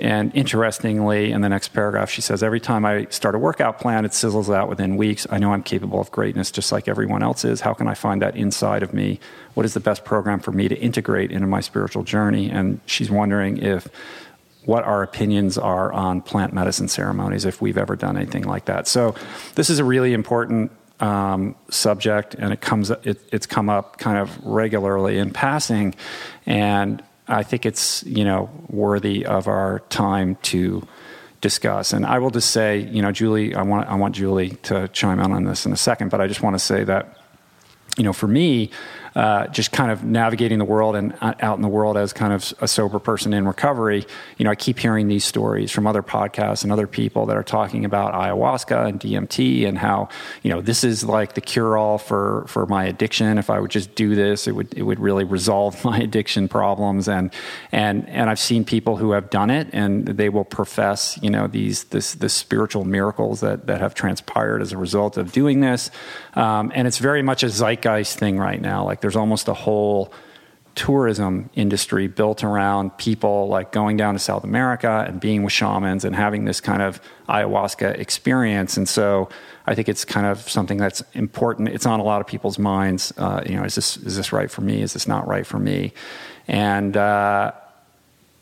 S2: and interestingly, in the next paragraph, she says, Every time I start a workout plan, it sizzles out within weeks. I know I'm capable of greatness just like everyone else is. How can I find that inside of me? What is the best program for me to integrate into my spiritual journey? And she's wondering if what our opinions are on plant medicine ceremonies, if we've ever done anything like that. So, this is a really important um, subject, and it comes it, it's come up kind of regularly in passing, and I think it's you know worthy of our time to discuss. And I will just say, you know, Julie, I want I want Julie to chime in on this in a second, but I just want to say that, you know, for me, uh, just kind of navigating the world and out in the world as kind of a sober person in recovery, you know, I keep hearing these stories from other podcasts and other people that are talking about ayahuasca and DMT and how, you know, this is like the cure all for, for my addiction. If I would just do this, it would, it would really resolve my addiction problems. And, and, and I've seen people who have done it and they will profess, you know, these, this, this spiritual miracles that, that have transpired as a result of doing this. Um, and it's very much a zeitgeist thing right now. Like there's almost a whole tourism industry built around people like going down to South America and being with shamans and having this kind of ayahuasca experience. And so I think it's kind of something that's important. It's on a lot of people's minds. Uh, you know, is this is this right for me? Is this not right for me? And uh,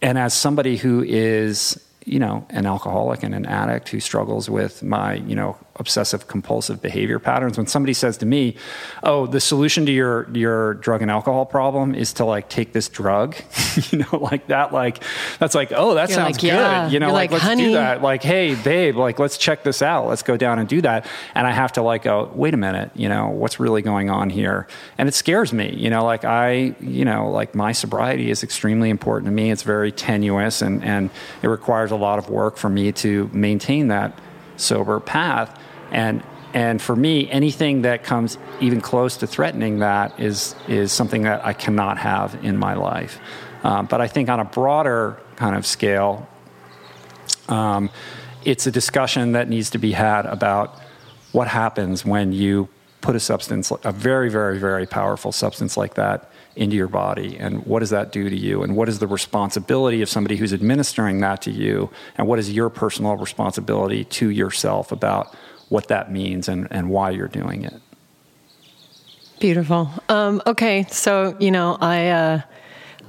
S2: and as somebody who is you know an alcoholic and an addict who struggles with my you know obsessive compulsive behavior patterns. When somebody says to me oh the solution to your your drug and alcohol problem is to like take this drug you know like that like that's like oh that
S1: You're
S2: sounds
S1: like,
S2: good.
S1: Yeah.
S2: you know
S1: You're
S2: like,
S1: like,
S2: let's do that. Like hey babe like let's check this out. Let's go down and do that. And i have to like oh, wait a minute you know what's really going on here? And it scares me. You know like i you know like my sobriety is extremely important to me. It's very tenuous and and it requires a lot of work for me to maintain that sober path. And and for me anything that comes even close to threatening that is is something that i cannot have in my life. Um, but i think on a broader kind of scale um, it's a discussion that needs to be had about what happens when you put a substance, a very, very, very powerful substance like that into your body, and what does that do to you, and what is the responsibility of somebody who's administering that to you, and what is your personal responsibility to yourself about what that means and, and why you're doing it.
S1: Beautiful. Um, okay, so you know, I uh,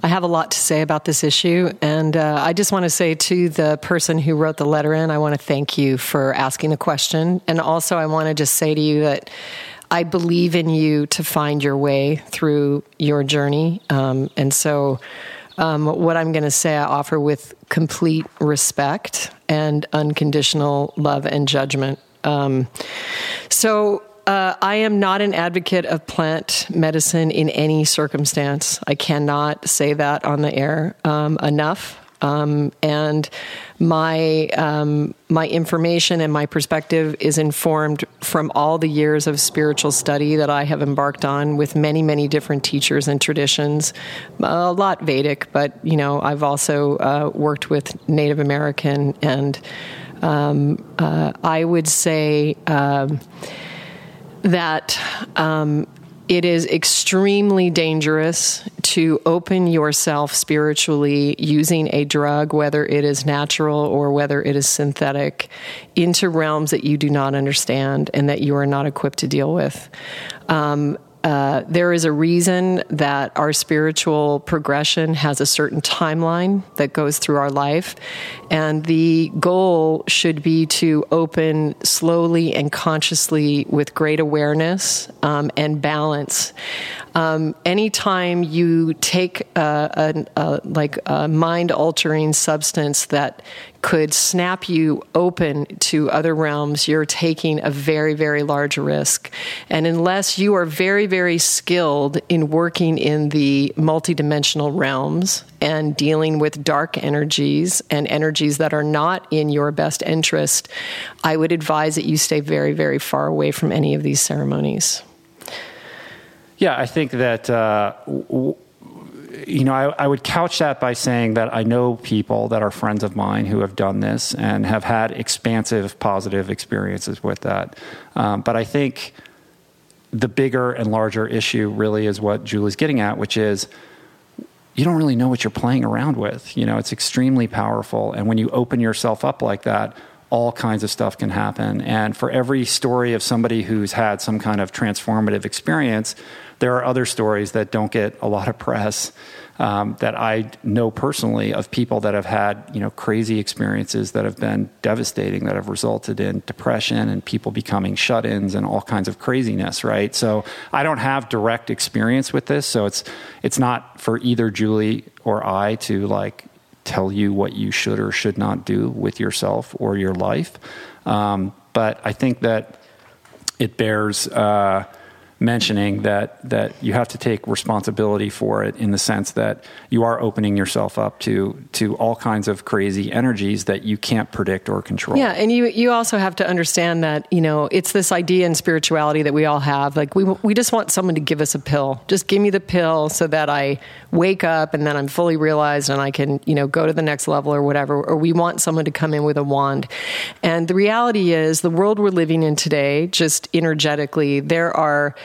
S1: I have a lot to say about this issue, and uh, I just want to say to the person who wrote the letter in, I want to thank you for asking the question, and also I want to just say to you that. I believe in you to find your way through your journey. Um, and so, um, what I'm going to say, I offer with complete respect and unconditional love and judgment. Um, so, uh, I am not an advocate of plant medicine in any circumstance. I cannot say that on the air um, enough. Um, and my um, my information and my perspective is informed from all the years of spiritual study that I have embarked on with many many different teachers and traditions, a lot Vedic, but you know I've also uh, worked with Native American and um, uh, I would say um, that um, it is extremely dangerous to open yourself spiritually using a drug, whether it is natural or whether it is synthetic, into realms that you do not understand and that you are not equipped to deal with. Um, uh, there is a reason that our spiritual progression has a certain timeline that goes through our life. And the goal should be to open slowly and consciously with great awareness um, and balance. Um, anytime you take a, a, a like a mind altering substance that could snap you open to other realms, you're taking a very, very large risk. And unless you are very, very skilled in working in the multidimensional realms and dealing with dark energies and energies that are not in your best interest, I would advise that you stay very, very far away from any of these ceremonies.
S2: Yeah, I think that. Uh, w- you know, I, I, would couch that by saying that I know people that are friends of mine who have done this and have had expansive, positive experiences with that. Um, but I think the bigger and larger issue really is what Julie's getting at, which is you don't really know what you're playing around with. You know, it's extremely powerful. And when you open yourself up like that, all kinds of stuff can happen. And for every story of somebody who's had some kind of transformative experience, there are other stories that don't get a lot of press um, that I know personally of people that have had you know crazy experiences that have been devastating that have resulted in depression and people becoming shut-ins and all kinds of craziness. Right. So I don't have direct experience with this, so it's it's not for either Julie or I to like tell you what you should or should not do with yourself or your life. Um, but I think that it bears. Uh, mentioning that that you have to take responsibility for it in the sense that you are opening yourself up to to all kinds of crazy energies that you can't predict or control.
S1: Yeah, and you you also have to understand that you know it's this idea in spirituality that we all have. Like we we just want someone to give us a pill. Just give me the pill so that I wake up and then I'm fully realized and I can you know go to the next level or whatever. Or we want someone to come in with a wand. And the reality is the world we're living in today, just energetically, there are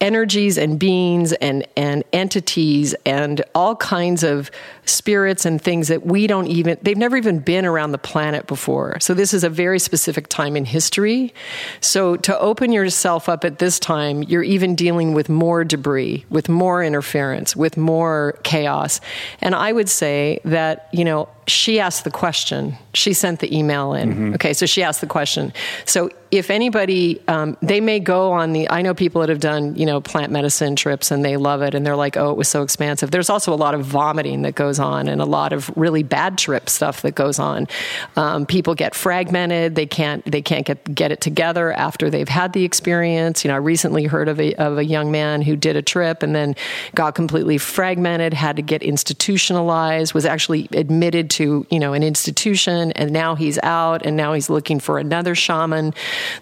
S1: energies and beings and, and entities and all kinds of spirits and things that we don't even, they've never even been around the planet before. So this is a very specific time in history. So to open yourself up at this time, you're even dealing with more debris, with more interference, with more chaos. And I would say that, you know, she asked the question. She sent the email in. Mm-hmm. Okay, so she asked the question. So if anybody, um, they may go on the. I know people that have done you know plant medicine trips and they love it and they're like, oh, it was so expansive. There's also a lot of vomiting that goes on and a lot of really bad trip stuff that goes on. Um, people get fragmented. They can't they can't get get it together after they've had the experience. You know, I recently heard of a of a young man who did a trip and then got completely fragmented, had to get institutionalized, was actually admitted to to you know an institution and now he's out and now he's looking for another shaman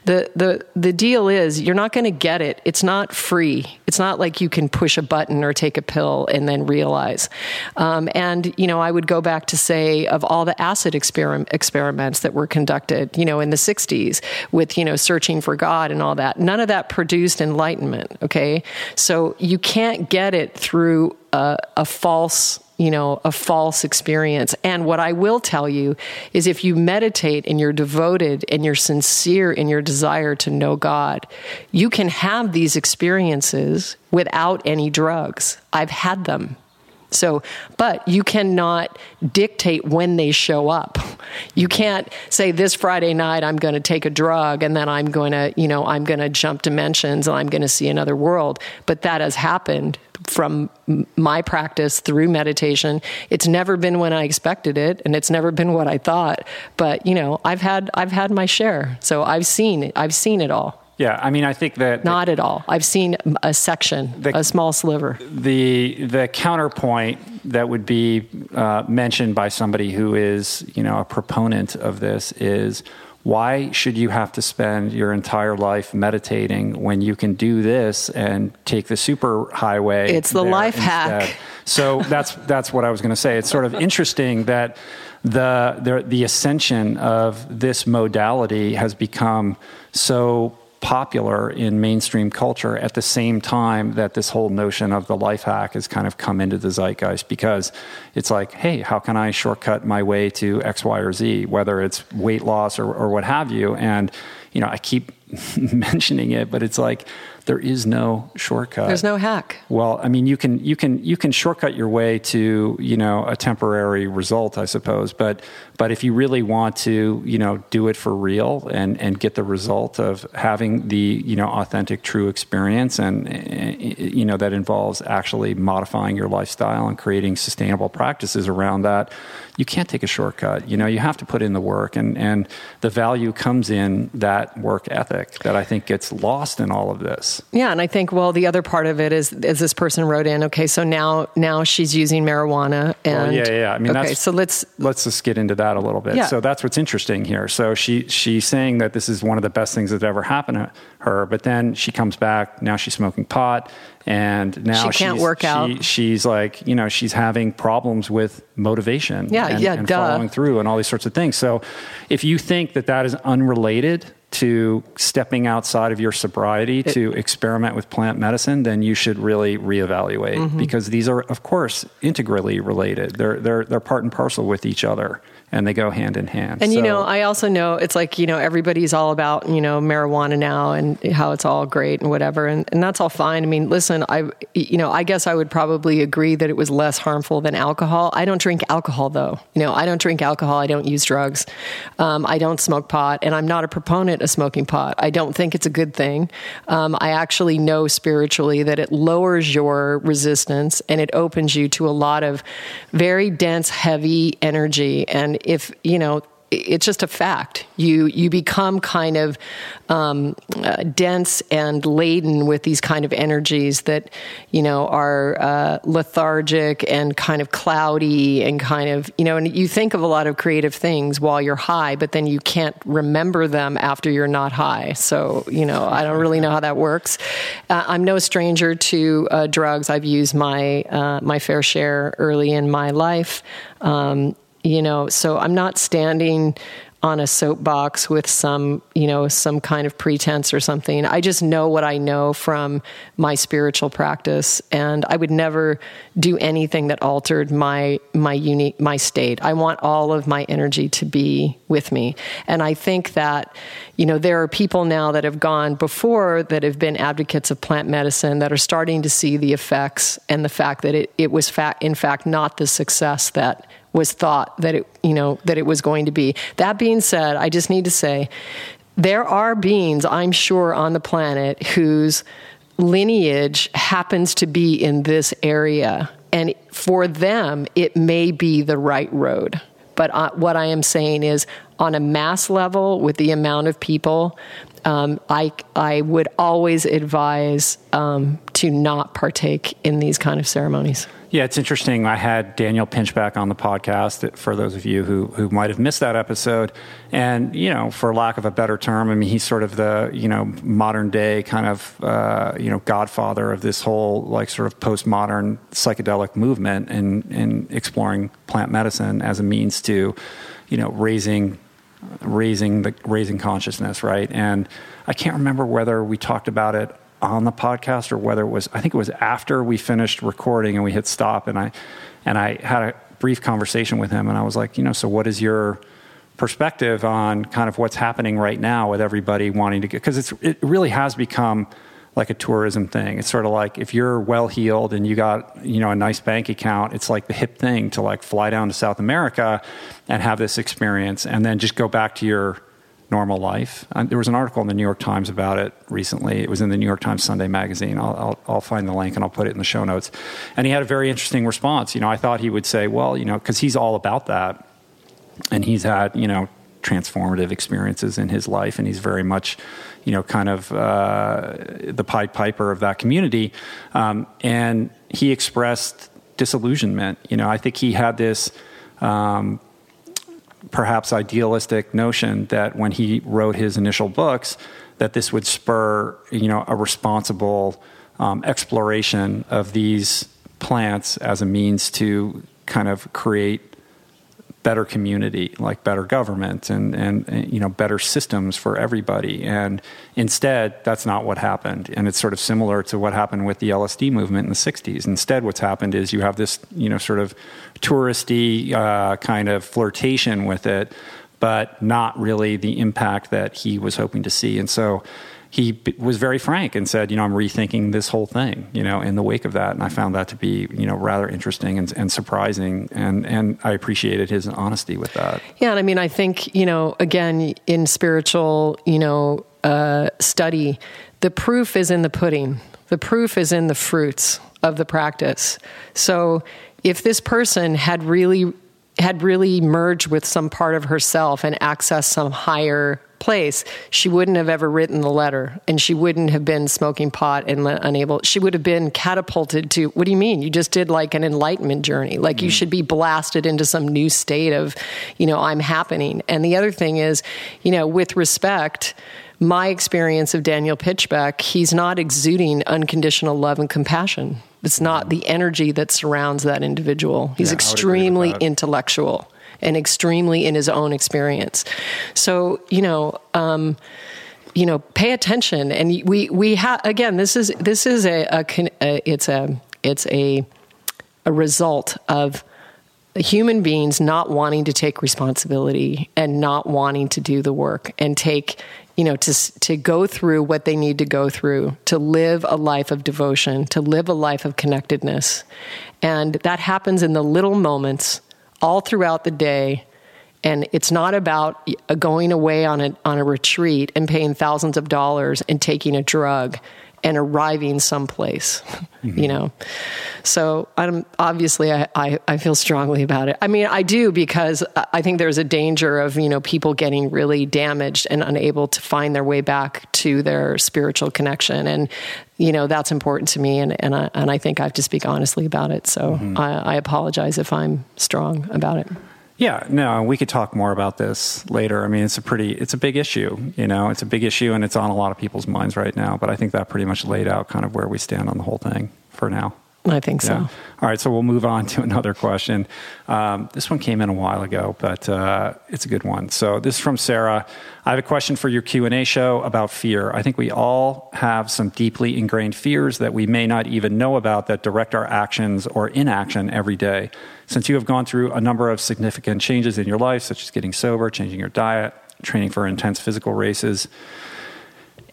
S1: the the the deal is you're not going to get it it's not free it's not like you can push a button or take a pill and then realize. Um, and you know i would go back to say of all the acid experiment, experiments that were conducted you know in the 60s with you know searching for god and all that none of that produced enlightenment okay? So you can't get it through a, a false you know, a false experience. And what I will tell you is if you meditate and you're devoted and you're sincere in your desire to know God, you can have these experiences without any drugs. I've had them. So, but you cannot dictate when they show up. You can't say this Friday night I'm going to take a drug and then I'm going to, you know, I'm going to jump dimensions and I'm going to see another world. But that has happened from my practice through meditation. It's never been when I expected it and it's never been what I thought, but you know, I've had I've had my share. So I've seen I've seen it all.
S2: Yeah, I mean, I think that
S1: not at all. I've seen a section, the, a small sliver.
S2: The the counterpoint that would be uh, mentioned by somebody who is, you know, a proponent of this is why should you have to spend your entire life meditating when you can do this and take the super highway?
S1: It's the life
S2: instead?
S1: hack.
S2: So that's that's what I was going to say. It's sort of interesting that the, the the ascension of this modality has become so popular in mainstream culture at the same time that this whole notion of the life hack has kind of come into the zeitgeist because it's like, hey, how can I shortcut my way to X, Y, or Z, whether it's weight loss or, or what have you? And, you know, I keep mentioning it, but it's like, there is no shortcut.
S1: There's no hack.
S2: Well, I mean, you can you can you can shortcut your way to you know a temporary result, I suppose. But but if you really want to you know do it for real and and get the result of having the you know authentic, true experience, and eh, you know that involves actually modifying your lifestyle and creating sustainable practices around that you can't take a shortcut. You know, you have to put in the work, and and the value comes in that work ethic that I think gets lost in all of this.
S1: Yeah, and I think well, the other part of it is as this person wrote in. Okay, so now now she's using marijuana, and
S2: well, yeah, yeah. I mean,
S1: okay, so let's
S2: let's just get into that a little bit.
S1: Yeah.
S2: So that's what's interesting here. So she she's saying that this is one of the best things that ever happened to her, but then she comes back. Now she's smoking pot and now
S1: she can't
S2: she's,
S1: work out.
S2: She, she's like, you know, she's having problems with motivation.
S1: Yeah,
S2: and,
S1: yeah,
S2: and
S1: duh.
S2: following through and all these sorts of things. So, if you think that that is unrelated to stepping outside of your sobriety
S1: It-
S2: to experiment with plant medicine, then you should really reevaluate
S1: Mm-hmm.
S2: because these are, of course, integrally related. They're they're they're part and parcel with each other, and they go hand in hand.
S1: And you know, I also know it's like, you know, everybody's all about, you know, marijuana now and how it's all great and whatever. And, and that's all fine. I mean, listen, I, you know, I guess I would probably agree that it was less harmful than alcohol. I don't drink alcohol though. You know, I don't drink alcohol. I don't use drugs. Um, I don't smoke pot and I'm not a proponent of smoking pot. I don't think it's a good thing. Um, I actually know spiritually that it lowers your resistance and it opens you to a lot of very dense, heavy energy. And if, you know, it's just a fact. You you become kind of um, uh, dense and laden with these kind of energies that you know are uh, lethargic and kind of cloudy and kind of you know. And you think of a lot of creative things while you're high, but then you can't remember them after you're not high. So you know, I don't really know how that works. Uh, I'm no stranger to uh, drugs. I've used my uh, my fair share early in my life. Um, you know so i'm not standing on a soapbox with some you know some kind of pretense or something. I just know what i know from my spiritual practice and i would never do anything that altered my my unique my state. I want all of my energy to be with me. And i think that you know there are people now that have gone before that have been advocates of plant medicine that are starting to see the effects and the fact that it, it was fa- in fact not the success that was thought that it you know that it was going to be. That being said i just need to say there are beings i'm sure on the planet whose lineage happens to be in this area. And for them it may be the right road. But uh, what i am saying is on a mass level with the amount of people um, I, I would always advise um, to not partake in these kind of ceremonies.
S2: Yeah, it's interesting. I had Daniel Pinchbeck on the podcast for those of you who, who might have missed that episode. And, you know, for lack of a better term, I mean, he's sort of the, you know, modern day kind of, uh, you know, godfather of this whole, like, sort of postmodern psychedelic movement and, and exploring plant medicine as a means to, you know, raising raising the raising consciousness, right? And I can't remember whether we talked about it on the podcast or whether it was I think it was after we finished recording and we hit stop and I and I had a brief conversation with him and I was like, you know, so what is your perspective on kind of what's happening right now with everybody wanting to get because it's it really has become like a tourism thing. It's sort of like if you're well heeled and you got you know a nice bank account, it's like the hip thing to like fly down to South America and have this experience, and then just go back to your normal life. And there was an article in the New York Times about it recently. It was in the New York Times Sunday magazine. I'll, I'll, I'll, find the link and I'll put it in the show notes. And he had a very interesting response. You know, I thought he would say, well, you know, because he's all about that. And he's had, you know, transformative experiences in his life. And he's very much, you know, kind of uh, the Pied Piper of that community. Um, and he expressed disillusionment. You know, I think he had this. Um, perhaps idealistic notion that when he wrote his initial books, that this would spur you know a responsible um, exploration of these plants as a means to kind of create better community, like better government and, and, and, you know better systems for everybody. And instead, that's not what happened. And it's sort of similar to what happened with the LSD movement in the '60s. Instead, what's happened is you have this you know sort of touristy uh, kind of flirtation with it, but not really the impact that he was hoping to see. And so he was very frank and said, you know, I'm rethinking this whole thing, you know, in the wake of that. And I found that to be, you know, rather interesting and, and surprising. And, and I appreciated his honesty with that.
S1: Yeah. And I mean, I think, you know, again, in spiritual, you know, uh, study, the proof is in the pudding, the proof is in the fruits of the practice. So if this person had really had really merged with some part of herself and accessed some higher place, she wouldn't have ever written the letter and she wouldn't have been smoking pot and unable. She would have been catapulted to, what do you mean? You just did like an enlightenment journey. Like mm you should be blasted into some new state of, you know, I'm happening. And the other thing is, you know, with respect, my experience of Daniel Pinchbeck, he's not exuding unconditional love and compassion. It's not the energy that surrounds that individual. He's yeah, extremely intellectual and extremely in his own experience. So, you know, um, you know, pay attention. And we we have again. This is this is a, a, a it's a it's a a result of human beings not wanting to take responsibility and not wanting to do the work and take you know to to go through what they need to go through to live a life of devotion to live a life of connectedness and that happens in the little moments all throughout the day. And it's not about uh, going away on a, on a retreat and paying thousands of dollars and taking a drug and arriving someplace, mm-hmm. you know. So I'm obviously I, I, I, feel strongly about it. I mean, I do because I think there's a danger of you know people getting really damaged and unable to find their way back to their spiritual connection, and you know that's important to me, and and I, and I think I have to speak honestly about it. So mm-hmm. I, I apologize if I'm strong about it.
S2: Yeah, no, we could talk more about this later. I mean, it's a pretty, it's a big issue. You know, it's a big issue, and it's on a lot of people's minds right now. But I think that pretty much laid out kind of where we stand on the whole thing for now.
S1: I think so. Yeah.
S2: All right, so we'll move on to another question. Um, this one came in a while ago, but uh, it's a good one. So this is from Sarah. I have a question for your Q and A show about fear. I think we all have some deeply ingrained fears that we may not even know about that direct our actions or inaction every day. Since you have gone through a number of significant changes in your life, such as getting sober, changing your diet, training for intense physical races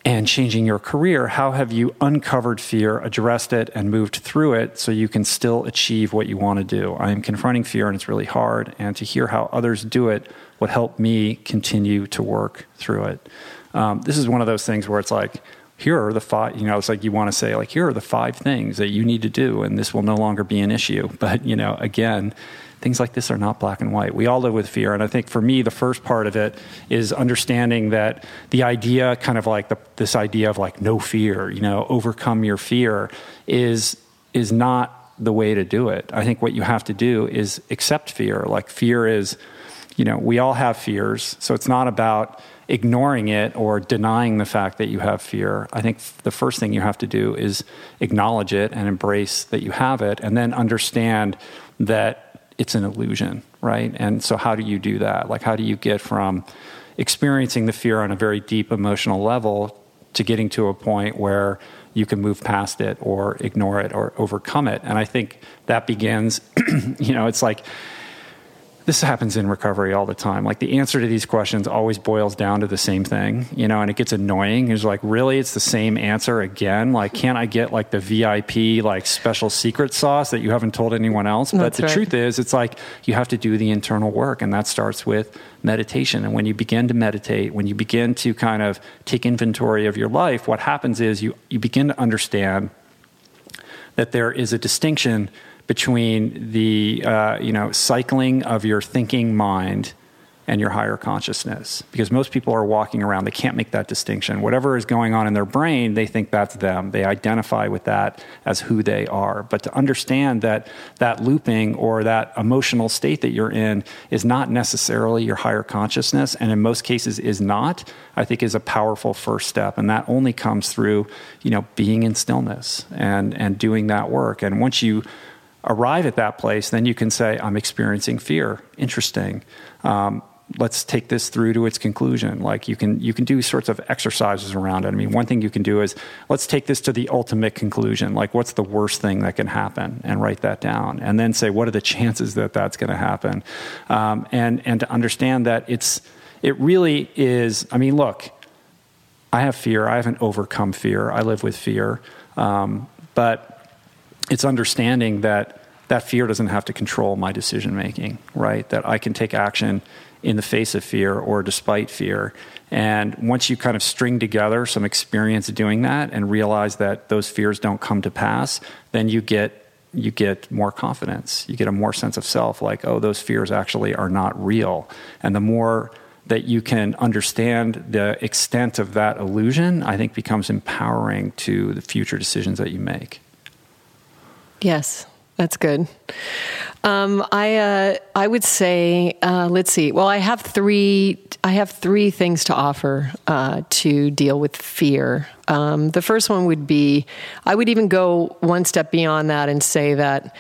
S2: and changing your career, how have you uncovered fear, addressed it, and moved through it so you can still achieve what you want to do? I am confronting fear and it's really hard, and to hear how others do it would help me continue to work through it. Um, this is one of those things where it's like, here are the five, you know, it's like you want to say, like, here are the five things that you need to do, and this will no longer be an issue. But, you know, again, things like this are not black and white. We all live with fear. And I think for me, the first part of it is understanding that the idea, kind of like the, this idea of like no fear, you know, overcome your fear, is, is not the way to do it. I think what you have to do is accept fear. Like, fear is, you know, we all have fears. So it's not about, ignoring it or denying the fact that you have fear. I think the first thing you have to do is acknowledge it and embrace that you have it, and then understand that it's an illusion, right? And so, how do you do that? Like, how do you get from experiencing the fear on a very deep emotional level to getting to a point where you can move past it or ignore it or overcome it. And I think that begins, you know, it's like this happens in recovery all the time. Like the answer to these questions always boils down to the same thing, you know, and it gets annoying. It's like, really, it's the same answer again. Like, can't I get like the VIP, like special secret sauce that you haven't told anyone else? But
S1: That's
S2: the
S1: right.
S2: truth is, it's like you have to do the internal work, and that starts with meditation. And when you begin to meditate, when you begin to kind of take inventory of your life, what happens is you, you begin to understand that there is a distinction between the uh, you know cycling of your thinking mind and your higher consciousness. Because most people are walking around they can't make that distinction. Whatever is going on in their brain they think that's them. They identify with that as who they are. But to understand that that looping or that emotional state that you're in is not necessarily your higher consciousness and in most cases is not i think is a powerful first step. And that only comes through you know being in stillness and and doing that work. And once you arrive at that place, then you can say, I'm experiencing fear. Interesting. Um, let's take this through to its conclusion. Like you can you can do sorts of exercises around it. I mean, one thing you can do is let's take this to the ultimate conclusion. Like what's the worst thing that can happen, and write that down, and then say what are the chances that that's going to happen, um, and and to understand that it's it really is. I mean, look, I have fear. I haven't overcome fear. I live with fear, um, but it's understanding that that fear doesn't have to control my decision making, right? That I can take action in the face of fear or despite fear. And once you kind of string together some experience doing that and realize that those fears don't come to pass, then you get you get more confidence. You get a more sense of self like, oh, those fears actually are not real. And the more that you can understand the extent of that illusion, I think becomes empowering to the future decisions that you make.
S1: Yes, that's good. Um, I uh, I would say uh, let's see. Well, I have three. I have three things to offer uh, to deal with fear. Um, the first one would be I would even go one step beyond that and say that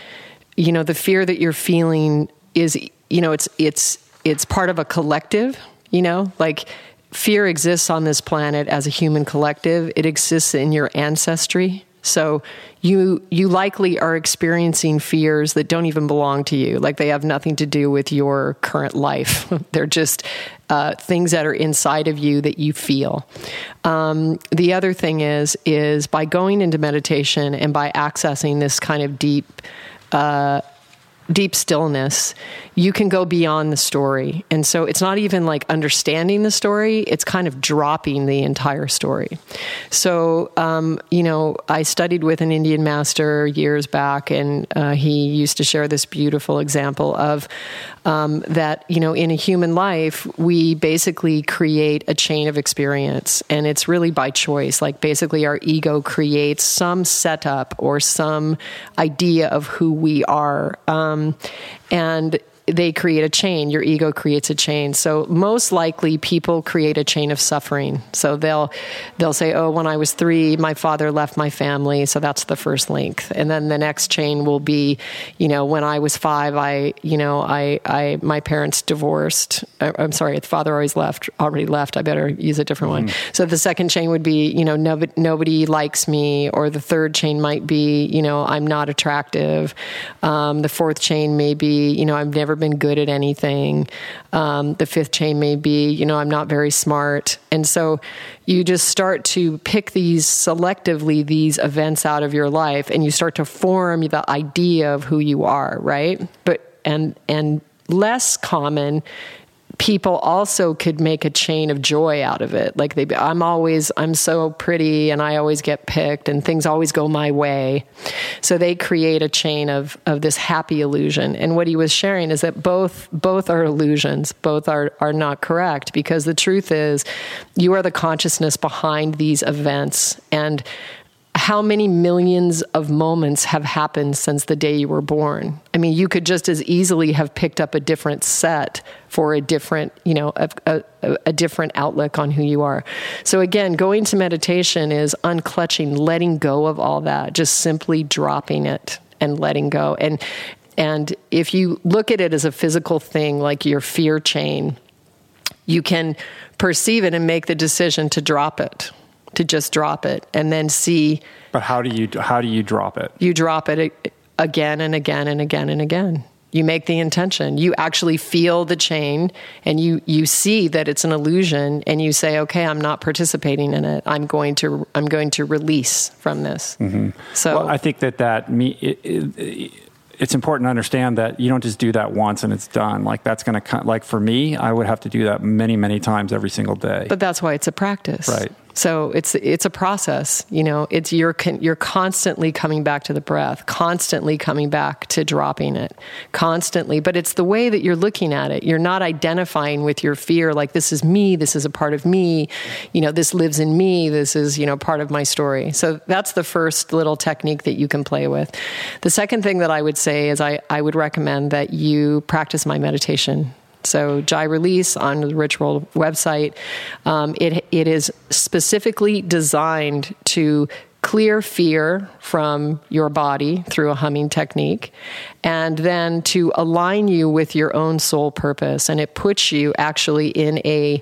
S1: you know the fear that you're feeling is you know it's it's it's part of a collective. You know, like fear exists on this planet as a human collective. It exists in your ancestry. So you you likely are experiencing fears that don't even belong to you. Like they have nothing to do with your current life. They're just uh, things that are inside of you that you feel. Um, the other thing is is by going into meditation and by accessing this kind of deep. Uh, deep stillness, you can go beyond the story. And so it's not even like understanding the story, it's kind of dropping the entire story. So, um, you know, I studied with an Indian master years back, and uh, he used to share this beautiful example of um, that, you know, in a human life, we basically create a chain of experience, and it's really by choice. Like, basically, our ego creates some setup or some idea of who we are. Um, and they create a chain. Your ego creates a chain. So most likely people create a chain of suffering. So they'll they'll say oh when i was 3 my father left my family. So that's the first link and then the next chain will be you know when i was 5 i you know i i my parents divorced. Uh, i'm sorry the father always left already left. I better use a different one. So the second chain would be you know nobody, nobody likes me or the third chain might be you know i'm not attractive. Um, the fourth chain may be you know i've never been good at anything. Um, the fifth chain may be, you know, I'm not very smart. And so you just start to pick these selectively, these events out of your life, and you start to form the idea of who you are, right? But, and, and less common people also could make a chain of joy out of it. Like they i'm always i'm so pretty and i always get picked and things always go my way. So they create a chain of of this happy illusion. And what he was sharing is that both both are illusions. Both are are not correct because the truth is you are the consciousness behind these events. And how many millions of moments have happened since the day you were born? I mean, you could just as easily have picked up a different set for a different, you know, a, a, a, different outlook on who you are. So again, going to meditation is unclutching, letting go of all that, just simply dropping it and letting go. And and if you look at it as a physical thing, like your fear chain, you can perceive it and make the decision to drop it to just drop it and then see
S2: But how do you how do you drop it?
S1: you drop it again and again and again and again. You make the intention. You actually feel the chain and you you see that it's an illusion and you say, "Okay, I'm not participating in it. I'm going to I'm going to release from this." Mm-hmm. So
S2: Well, I think that that me. It, it, it's important to understand that you don't just do that once and it's done. Like that's going to like for me, I would have to do that many, many times every single day.
S1: but that's why it's a practice.
S2: Right.
S1: So it's it's a process, you know. It's you're you're constantly coming back to the breath, constantly coming back to dropping it, constantly. But it's the way that you're looking at it. You're not identifying with your fear like this is me, this is a part of me, you know, this lives in me, this is you know part of my story. So that's the first little technique that you can play with. The second thing that I would say is I I would recommend that you practice my meditation. So Jai Release on the Roll website, um, it it is specifically designed to clear fear from your body through a humming technique, and then to align you with your own soul purpose, and it puts you actually in a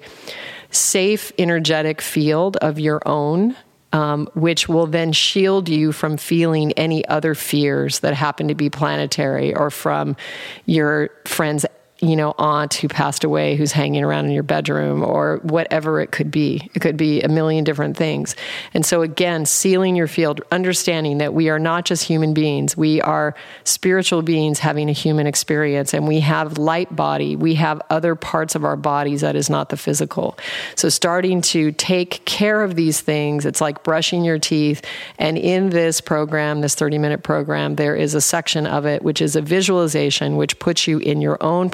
S1: safe energetic field of your own um, which will then shield you from feeling any other fears that happen to be planetary or from your friend's you know aunt who passed away who's hanging around in your bedroom or whatever it could be. It could be a million different things. And so again sealing your field understanding that we are not just human beings. We are spiritual beings having a human experience and we have light body. We have other parts of our bodies that is not the physical. So starting to take care of these things it's like brushing your teeth. And in this program this 30 minute program there is a section of it which is a visualization which puts you in your own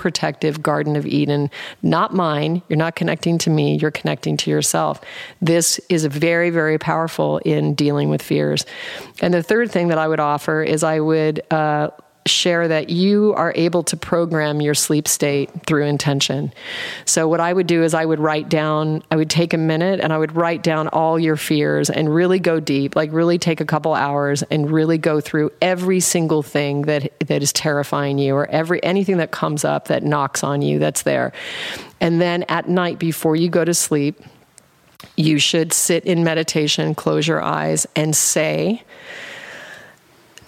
S1: Garden of Eden, not mine. You're not connecting to me, you're connecting to yourself. This is very, very powerful in dealing with fears. And the third thing that I would offer is I would. Uh, share that you are able to program your sleep state through intention. So, what I would do is I would write down, I would take a minute and I would write down all your fears and really go deep, like really take a couple hours and really go through every single thing that, that is terrifying you or every anything that comes up that knocks on you that's there. And then at night before you go to sleep, you should sit in meditation, close your eyes, and say,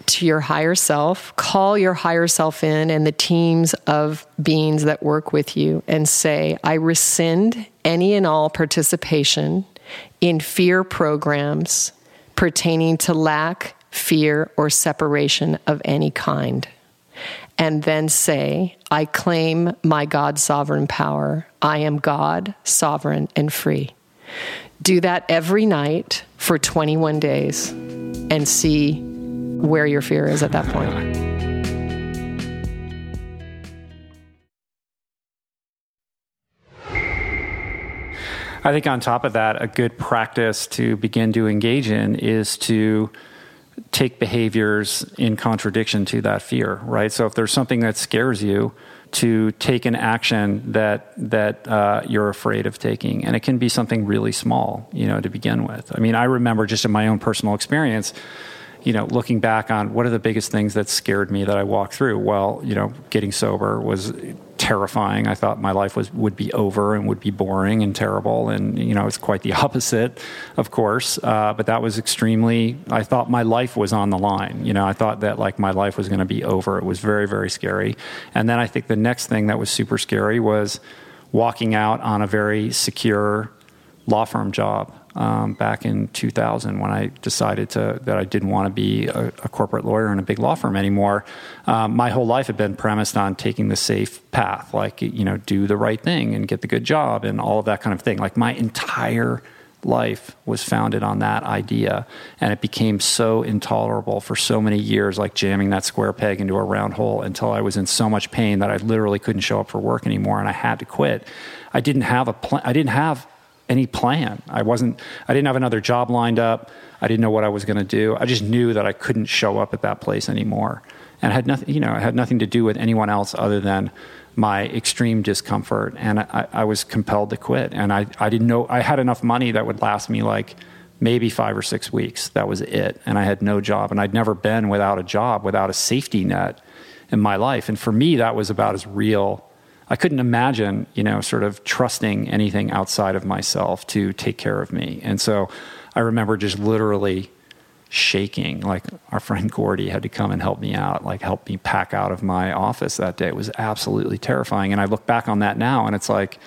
S1: to your higher self, call your higher self in and the teams of beings that work with you and say, I rescind any and all participation in fear programs pertaining to lack, fear, or separation of any kind. And then say, I claim my God sovereign power. I am God, sovereign, and free. Do that every night for 21 days and see where your fear is at that point.
S2: I think on top of that, a good practice to begin to engage in is to take behaviors in contradiction to that fear, right? So if there's something that scares you, to take an action that that uh, you're afraid of taking, and it can be something really small, you know, to begin with. I mean, I remember just in my own personal experience, you know, looking back on what are the biggest things that scared me that I walked through. Well, you know, getting sober was terrifying. I thought my life was would be over and would be boring and terrible, and you know, it's quite the opposite, of course. Uh, but that was extremely. I thought my life was on the line. You know, I thought that like my life was going to be over. It was very very scary. And then I think the next thing that was super scary was walking out on a very secure law firm job um, back in 2000 when I decided to, that I didn't want to be a, a, corporate lawyer in a big law firm anymore. Um, my whole life had been premised on taking the safe path, like, you know, do the right thing and get the good job and all of that kind of thing. Like my entire life was founded on that idea and it became so intolerable for so many years like jamming that square peg into a round hole until i was in so much pain that i literally couldn't show up for work anymore and i had to quit i didn't have a plan i didn't have any plan. I wasn't I didn't have another job lined up. I didn't know what I was going to do. I just knew that I couldn't show up at that place anymore. And had nothing, you know, it had nothing to do with anyone else other than my extreme discomfort. And I, I was compelled to quit. And I, I didn't know I had enough money that would last me like maybe five or six weeks. That was it. And I had no job. And I'd never been without a job, without a safety net in my life. And for me, that was about as real I couldn't imagine, you know, sort of trusting anything outside of myself to take care of me. And so I remember just literally shaking. Like our friend Gordy had to come and help me out, like help me pack out of my office that day. It was absolutely terrifying. And I look back on that now and it's like,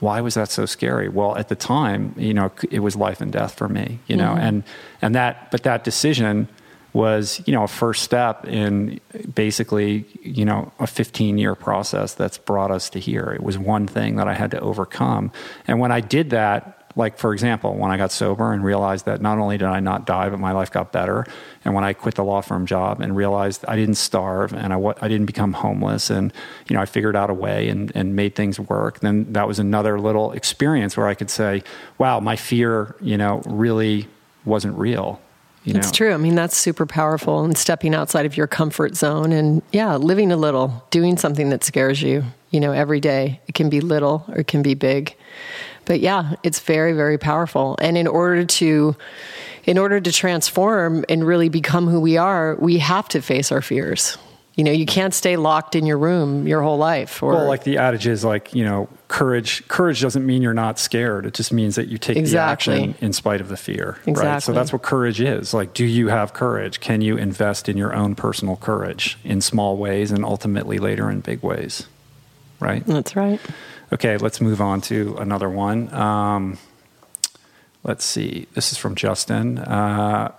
S2: why was that so scary? Well, at the time, you know, it was life and death for me, you know, mm-hmm. and, and that, but that decision was, you know, a first step in basically, you know, a 15 year process that's brought us to here. It was one thing that I had to overcome. And when I did that, like for example when i got sober and realized that not only did i not die but my life got better and when i quit the law firm job and realized i didn't starve and i, I didn't become homeless and you know i figured out a way and, and made things work then that was another little experience where i could say wow my fear you know really wasn't real you
S1: it's true. I mean, that's super powerful and stepping outside of your comfort zone and, yeah, living a little, doing something that scares you, you know, every day. It can be little or it can be big but yeah, it's very, very powerful. And in order to, in order to transform and really become who we are, we have to face our fears. You know, you can't stay locked in your room your whole life.
S2: Or, well, like the adage is like, you know, courage, courage doesn't mean you're not scared. It just means that you take exactly. the action in spite of the fear. Exactly. Right. So that's what courage is. Like, do you have courage? Can you invest in your own personal courage in small ways and ultimately later in big ways? Right.
S1: That's right.
S2: Okay, let's move on to another one. Um, let's see. This is from Justin. Uh,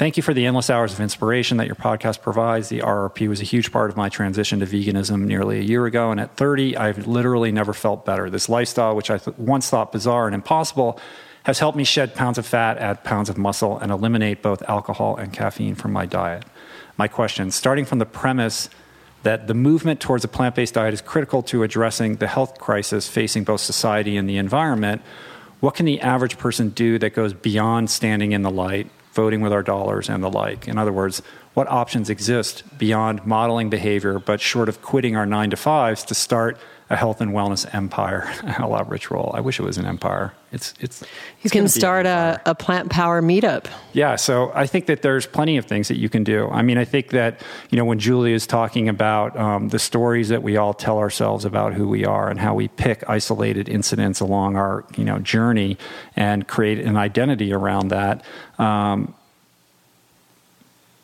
S2: Thank you for the endless hours of inspiration that your podcast provides. The RRP was a huge part of my transition to veganism nearly a year ago. And at 30, I've literally never felt better. This lifestyle, which I th- once thought bizarre and impossible, has helped me shed pounds of fat, add pounds of muscle, and eliminate both alcohol and caffeine from my diet. My question starting from the premise that the movement towards a plant based diet is critical to addressing the health crisis facing both society and the environment. What can the average person do that goes beyond standing in the light, voting with our dollars, and the like? In other words, what options exist beyond modeling behavior, but short of quitting our nine to fives to start a health and wellness empire a la Rich Roll. I wish it was an empire. It's it's.
S1: You can start a, a plant power meetup.
S2: Yeah, so I think that there's plenty of things that you can do. I mean, I think that you know when Julie is talking about um, the stories that we all tell ourselves about who we are and how we pick isolated incidents along our you know journey and create an identity around that. Um,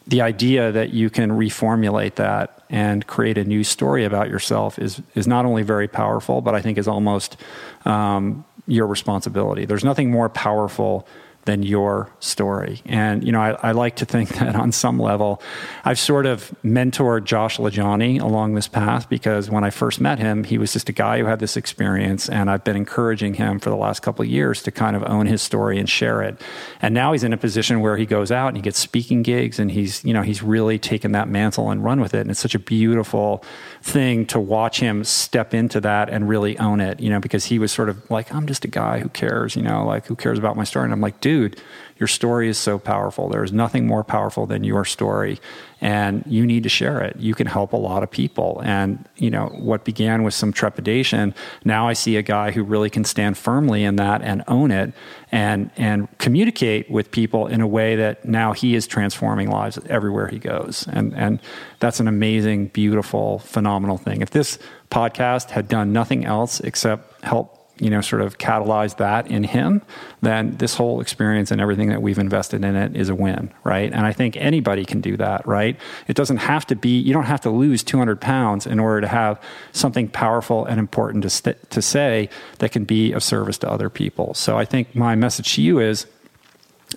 S2: the idea that you can reformulate that and create a new story about yourself is is not only very powerful, but I think is almost um, your responsibility. There's nothing more powerful than your story. And, you know, I, I, like to think that on some level, I've sort of mentored Josh LaJaunie along this path because when I first met him, he was just a guy who had this experience. And I've been encouraging him for the last couple of years to kind of own his story and share it. And now he's in a position where he goes out and he gets speaking gigs and he's, you know, he's really taken that mantle and run with it. And it's such a beautiful thing to watch him step into that and really own it, you know, because he was sort of like, I'm just a guy who cares, you know, like who cares about my story? And I'm like, dude, your story is so powerful. There is nothing more powerful than your story, and you need to share it. You can help a lot of people. And, you know, what began with some trepidation, now I see a guy who really can stand firmly in that and own it and, and communicate with people in a way that now he is transforming lives everywhere he goes. And, and that's an amazing, beautiful, phenomenal thing. If this podcast had done nothing else except help you know, sort of catalyze that in him, then this whole experience and everything that we've invested in it is a win, right? And I think anybody can do that, right? It doesn't have to be, you don't have to lose 200 pounds in order to have something powerful and important to, st- to say that can be of service to other people. So I think my message to you is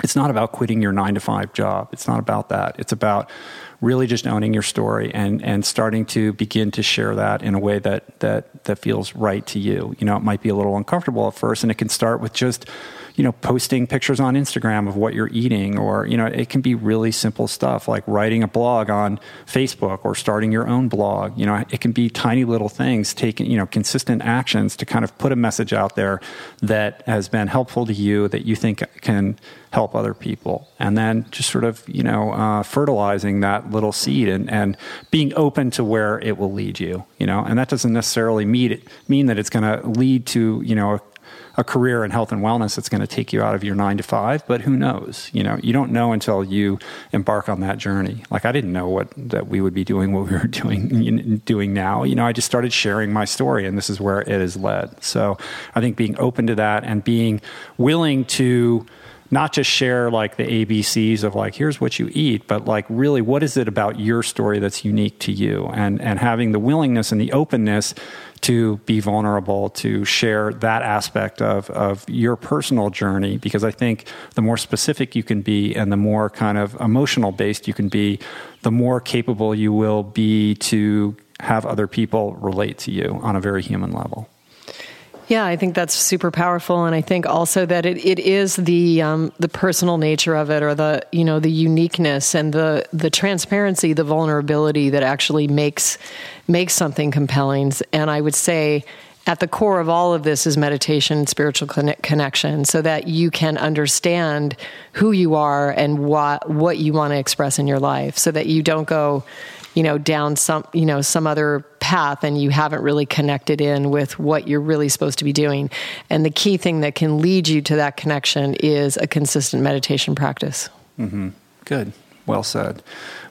S2: it's not about quitting your nine to five job. It's not about that. It's about really just owning your story and and starting to begin to share that in a way that that that feels right to you. You know, it might be a little uncomfortable at first, and it can start with just you know posting pictures on Instagram of what you're eating, or you know, it can be really simple stuff like writing a blog on Facebook or starting your own blog. You know, it can be tiny little things, taking you know consistent actions to kind of put a message out there that has been helpful to you that you think can help other people. And then just sort of, you know, uh, fertilizing that little seed and, and being open to where it will lead you, you know, and that doesn't necessarily mean, it, mean that it's going to lead to, you know, a, a career in health and wellness that's going to take you out of your nine to five, but who knows? You know, you don't know until you embark on that journey. Like I didn't know what that we would be doing what we were doing doing now. You know, I just started sharing my story, and this is where it has led. So I think being open to that and being willing to not just share like the ABCs of like here's what you eat, but like really what is it about your story that's unique to you, and and having the willingness and the openness to be vulnerable, to share that aspect of, of your personal journey. Because I think the more specific you can be and the more kind of emotional based you can be, the more capable you will be to have other people relate to you on a very human level.
S1: Yeah, I think that's super powerful, and I think also that it, it is the um, the personal nature of it, or the you know the uniqueness and the the transparency, the vulnerability that actually makes makes something compelling. And I would say at the core of all of this is meditation spiritual connection so that you can understand who you are and what what you want to express in your life so that you don't go you know down some you know some other path and you haven't really connected in with what you're really supposed to be doing. And the key thing that can lead you to that connection is a consistent meditation practice.
S2: Mm-hmm. good well said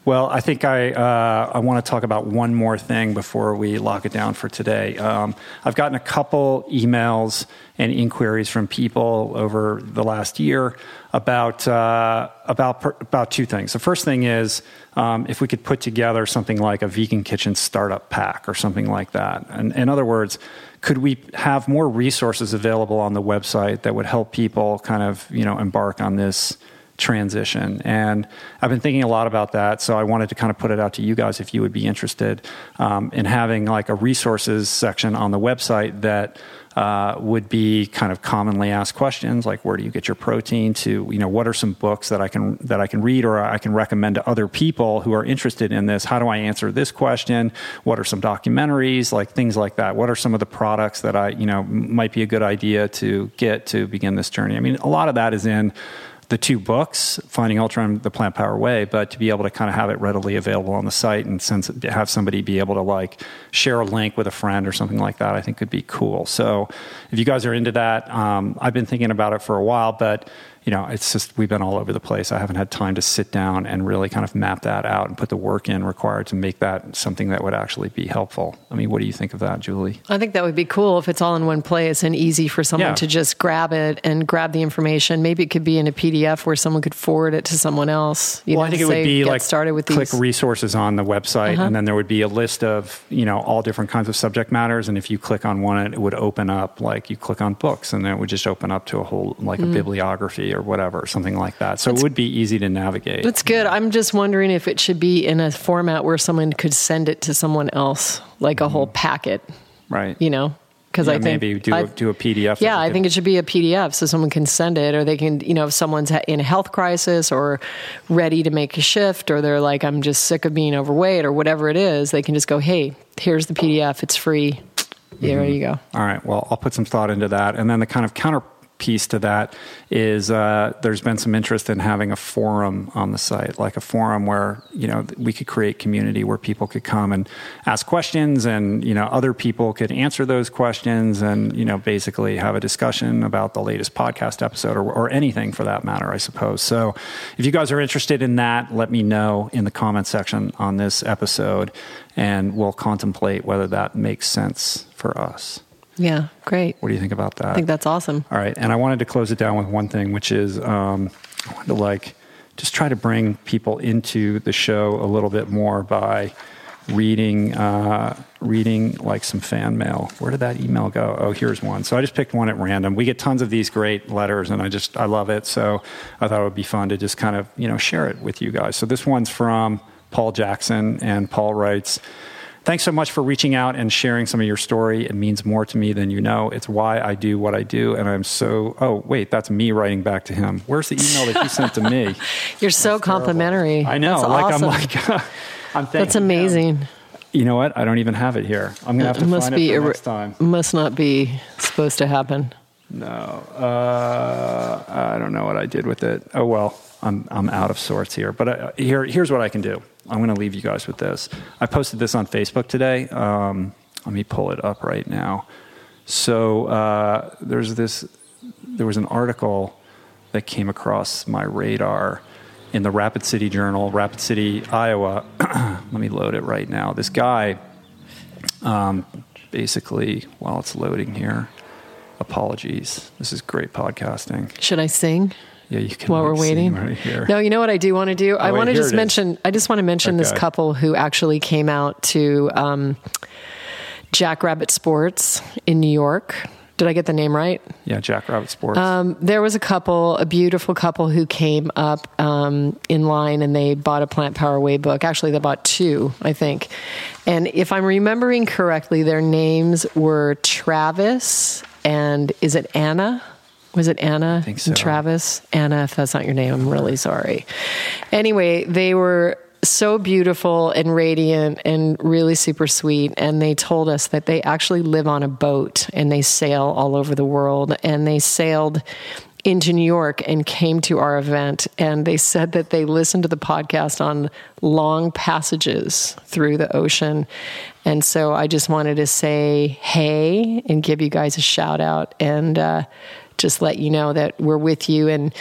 S2: well, I think I uh, I want to talk about one more thing before we lock it down for today. Um, I've gotten a couple emails and inquiries from people over the last year about uh, about about two things. The first thing is um, if we could put together something like a vegan kitchen startup pack or something like that. And in other words, could we have more resources available on the website that would help people kind of you know embark on this transition. And I've been thinking a lot about that. So I wanted to kind of put it out to you guys if you would be interested um, in having like a resources section on the website that. Uh, would be kind of commonly asked questions like where do you get your protein to you know what are some books that I can that I can read or I can recommend to other people who are interested in this how do I answer this question what are some documentaries like things like that what are some of the products that I you know might be a good idea to get to begin this journey I mean a lot of that is in the two books, Finding Ultra and The Plant Power Way, but to be able to kind of have it readily available on the site and have somebody be able to like share a link with a friend or something like that, I think could be cool. So if you guys are into that, um, I've been thinking about it for a while, but you know, it's just we've been all over the place. I haven't had time to sit down and really kind of map that out and put the work in required to make that something that would actually be helpful. I mean, what do you think of that, Julie?
S1: I think that would be cool if it's all in one place and easy for someone yeah. to just grab it and grab the information. Maybe it could be in a PDF where someone could forward it to someone else.
S2: well, know, I think it would be like started with click these. resources on the website, uh-huh. and then there would be a list of you know all different kinds of subject matters. And if you click on one, it would open up like you click on books, and then it would just open up to a whole like mm. a bibliography or whatever, something like that. So that's, it would be easy to navigate.
S1: That's good. I'm just wondering if it should be in a format where someone could send it to someone else, like a mm-hmm. whole packet.
S2: Right.
S1: You know, because yeah, I think
S2: maybe do a, do a PDF.
S1: Yeah, I think it should be a PDF so someone can send it, or they can, you know, if someone's in a health crisis or ready to make a shift, or they're like, I'm just sick of being overweight, or whatever it is, they can just go, Hey, here's the PDF. It's free. Yeah, mm-hmm. there you go.
S2: All right. Well, I'll put some thought into that, and then the kind of counter piece to that is uh, there's been some interest in having a forum on the site, like a forum where you know we could create community where people could come and ask questions, and you know other people could answer those questions, and you know basically have a discussion about the latest podcast episode or, or anything for that matter, I suppose. So if you guys are interested in that, let me know in the comment section on this episode, and we'll contemplate whether that makes sense for us.
S1: Yeah, great.
S2: What do you think about that?
S1: I think that's awesome.
S2: All right, and I wanted to close it down with one thing, which is um, I wanted to like just try to bring people into the show a little bit more by reading uh, reading like some fan mail. Where did that email go? Oh, here's one. So I just picked one at random. We get tons of these great letters, and I just I love it. So I thought it would be fun to just kind of you know share it with you guys. So this one's from Paul Jackson, and Paul writes. Thanks so much for reaching out and sharing some of your story. It means more to me than you know. It's why I do what I do. And I'm so, oh, wait, that's me writing back to him. Where's the email that he sent to me?
S1: You're so that's complimentary.
S2: Terrible. I know.
S1: That's
S2: like,
S1: awesome.
S2: I'm like, I'm thinking.
S1: That's amazing.
S2: You know what? I don't even have it here. I'm going to have to must find be it next time.
S1: Must not be supposed to happen.
S2: No. Uh, I don't know what I did with it. Oh, well. I'm, I'm out of sorts here. But uh, here, here's what I can do. I'm going to leave you guys with this. I posted this on Facebook today. Um, let me pull it up right now. So uh, there's this. There was an article that came across my radar in the Rapid City Journal, Rapid City, Iowa. Let me load it right now. This guy, um, basically, while it's loading here, apologies. This is great podcasting.
S1: Should I sing?
S2: Yeah, you can.
S1: while we're waiting.
S2: right here.
S1: No, you know what I do want to do? I want to just
S2: is.
S1: mention. I just want to mention this couple who actually came out to um, Jackrabbit Sports in New York. Did I get the name right?
S2: Yeah, Jackrabbit Sports.
S1: Um, there was a couple, a beautiful couple who came up um, in line and they bought a Plant Power Way book. Actually, they bought two, I think. And if I'm remembering correctly, their names were Travis and is it Anna? Was it Anna
S2: so.
S1: and Travis? Anna, if that's not your name, I'm really sorry. Anyway, they were so beautiful and radiant and really super sweet. And they told us that they actually live on a boat and they sail all over the world. And they sailed into New York and came to our event. And they said that they listened to the podcast on long passages through the ocean. And so I just wanted to say hey and give you guys a shout out and uh, just let you know that we're with you. And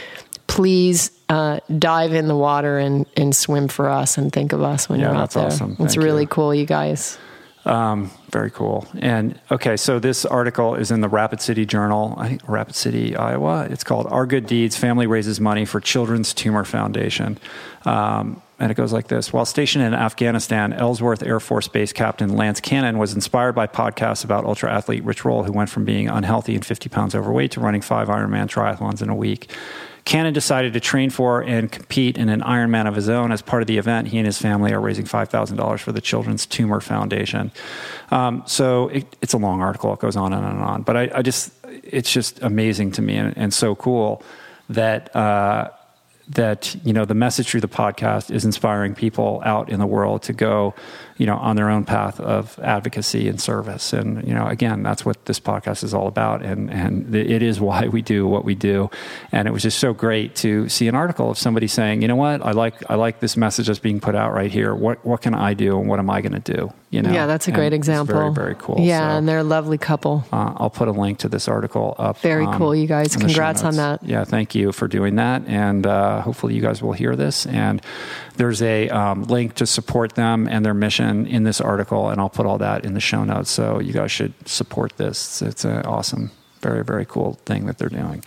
S1: please uh, dive in the water and, and swim for us and think of us when
S2: Yeah,
S1: you're out
S2: that's
S1: there.
S2: awesome.
S1: It's
S2: Thank
S1: really
S2: you.
S1: cool, you guys.
S2: Um, very cool. And okay, so this article is in the Rapid City Journal, I think Rapid City, Iowa. It's called "Our Good Deeds: Family Raises Money for Children's Tumor Foundation." Um, and it goes like this: While stationed in Afghanistan, Ellsworth Air Force Base Captain Lance Cannon was inspired by podcasts about ultra athlete Rich Roll, who went from being unhealthy and 50 pounds overweight to running five Ironman triathlons in a week. Cannon decided to train for and compete in an Ironman of his own. As part of the event, he and his family are raising $5,000 for the Children's Tumor Foundation. Um, so it, it's a long article. It goes on and on and on. But I, I just, it's just amazing to me and, and so cool that, uh, that you know the message through the podcast is inspiring people out in the world to go you know on their own path of advocacy and service and you know again that's what this podcast is all about and and it is why we do what we do and it was just so great to see an article of somebody saying you know what I like I like this message that's being put out right here what what can I do and what am I going to do you know
S1: yeah, that's a great example.
S2: very very cool
S1: Yeah,
S2: So,
S1: and they're a lovely couple.
S2: uh, I'll put a link to this article up.
S1: Very
S2: um,
S1: cool, you guys.
S2: in the show
S1: Congrats on that.
S2: Yeah, thank you for doing that. And uh, hopefully, you guys will hear this. And there's a um, link to support them and their mission in this article. And I'll put all that in the show notes. So you guys should support this. It's an awesome, very, very cool thing that they're doing.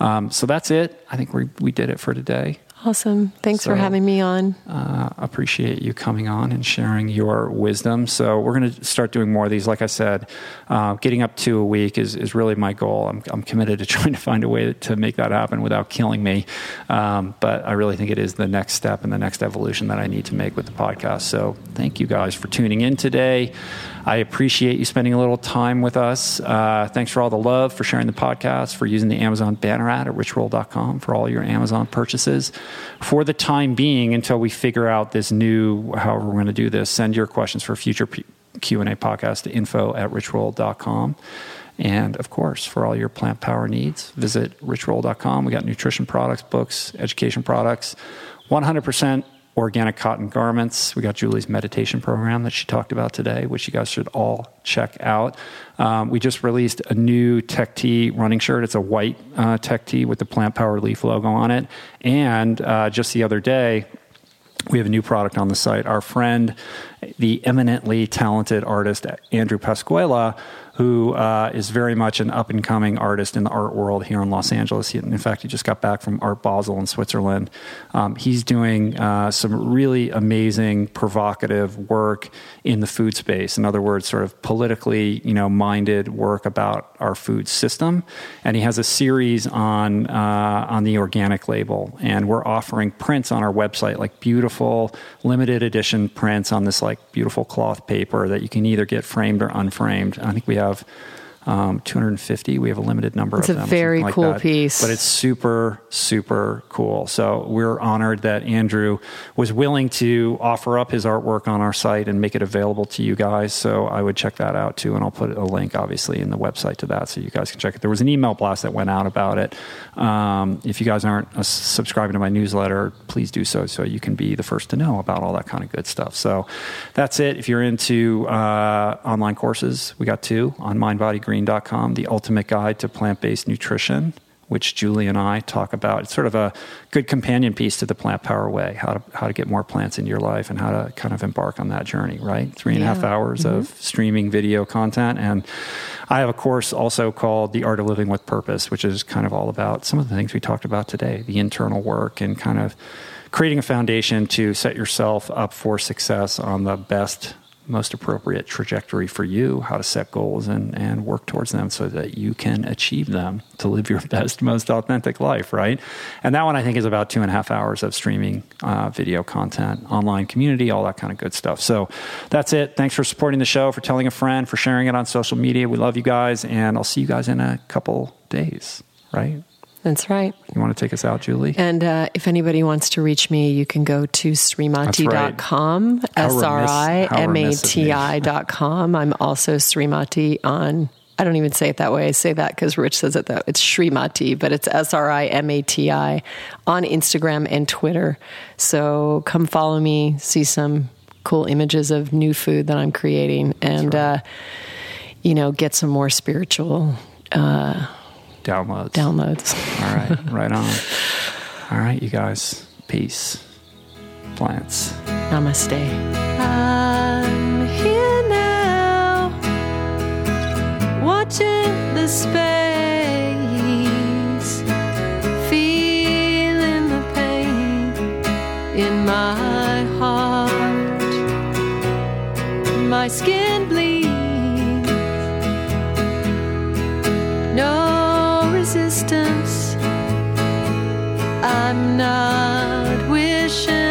S2: Um, so that's it. I think we, we did it for today.
S1: Awesome. Thanks for having me on.
S2: Uh, appreciate you coming on and sharing your wisdom. So we're going to start doing more of these. Like I said, uh, getting up to a week is, is really my goal. I'm, I'm committed to trying to find a way to make that happen without killing me. Um, but I really think it is the next step and the next evolution that I need to make with the podcast. So thank you guys for tuning in today. I appreciate you spending a little time with us. Uh, thanks for all the love, for sharing the podcast, for using the Amazon banner ad at richroll.com for all your Amazon purchases. For the time being, until we figure out this new, however we're going to do this, send your questions for future P- Q&A podcast to info at richroll.com. And of course, for all your plant power needs, visit richroll.com. We got nutrition products, books, education products, 100% organic cotton garments. We got Julie's meditation program that she talked about today, which you guys should all check out. Um, we just released a new Tech Tee running shirt. It's a white uh, Tech Tee with the Plant Power Leaf logo on it. And uh, just the other day, we have a new product on the site. Our friend, the eminently talented artist Andrew Pasquela, who uh, is very much an up and coming artist in the art world here in Los Angeles. He, in fact, he just got back from Art Basel in Switzerland. Um, he's doing uh, some really amazing, provocative work in the food space. In other words, sort of politically, you know, minded work about our food system. And he has a series on uh, on the organic label, and we're offering prints on our website, like beautiful limited edition prints on this like beautiful cloth paper that you can either get framed or unframed. I think we have have. Um, 250. We have a limited number
S1: It's
S2: of
S1: a very
S2: like
S1: cool
S2: that.
S1: piece.
S2: But it's super, super cool. So we're honored that Andrew was willing to offer up his artwork on our site and make it available to you guys. So I would check that out too. And I'll put a link, obviously, in the website to that so you guys can check it. There was an email blast that went out about it. Um, if you guys aren't uh, subscribing to my newsletter, please do so so you can be the first to know about all that kind of good stuff. So that's it. If you're into uh, online courses, we got two on mindbodygreen.com, the ultimate guide to plant based nutrition which Julie and I talk about. It's sort of a good companion piece to the Plant Power Way, how to how to get more plants in your life and how to kind of embark on that journey, right? Three and a half
S1: Yeah.
S2: hours mm-hmm. of streaming video content. And I have a course also called The Art of Living with Purpose, which is kind of all about some of the things we talked about today, the internal work and kind of creating a foundation to set yourself up for success on the best most appropriate trajectory for you, how to set goals and, and work towards them so that you can achieve them to live your best, most authentic life, right? And that one I think is about two and a half hours of streaming uh, video content, online community, all that kind of good stuff. So that's it. Thanks for supporting the show, for telling a friend, for sharing it on social media. We love you guys, and I'll see you guys in a couple days, right?
S1: That's right.
S2: You want to take us out, Julie?
S1: And uh, if anybody wants to reach me, you can go to srimati.com,
S2: remiss-
S1: S R I M A T I.com. I'm also Srimati on, I don't even say it that way. I say that because Rich says it that it's Srimati, but it's S R I M A T I on Instagram and Twitter. So come follow me, see some cool images of new food that I'm creating, and, uh, you know, get some more spiritual
S2: Downloads.
S1: downloads.
S2: All right, right on. All right, you guys. Peace. Plants.
S1: Namaste. I'm here now, watching the space, feeling the pain in my heart. My skin I'm not wishing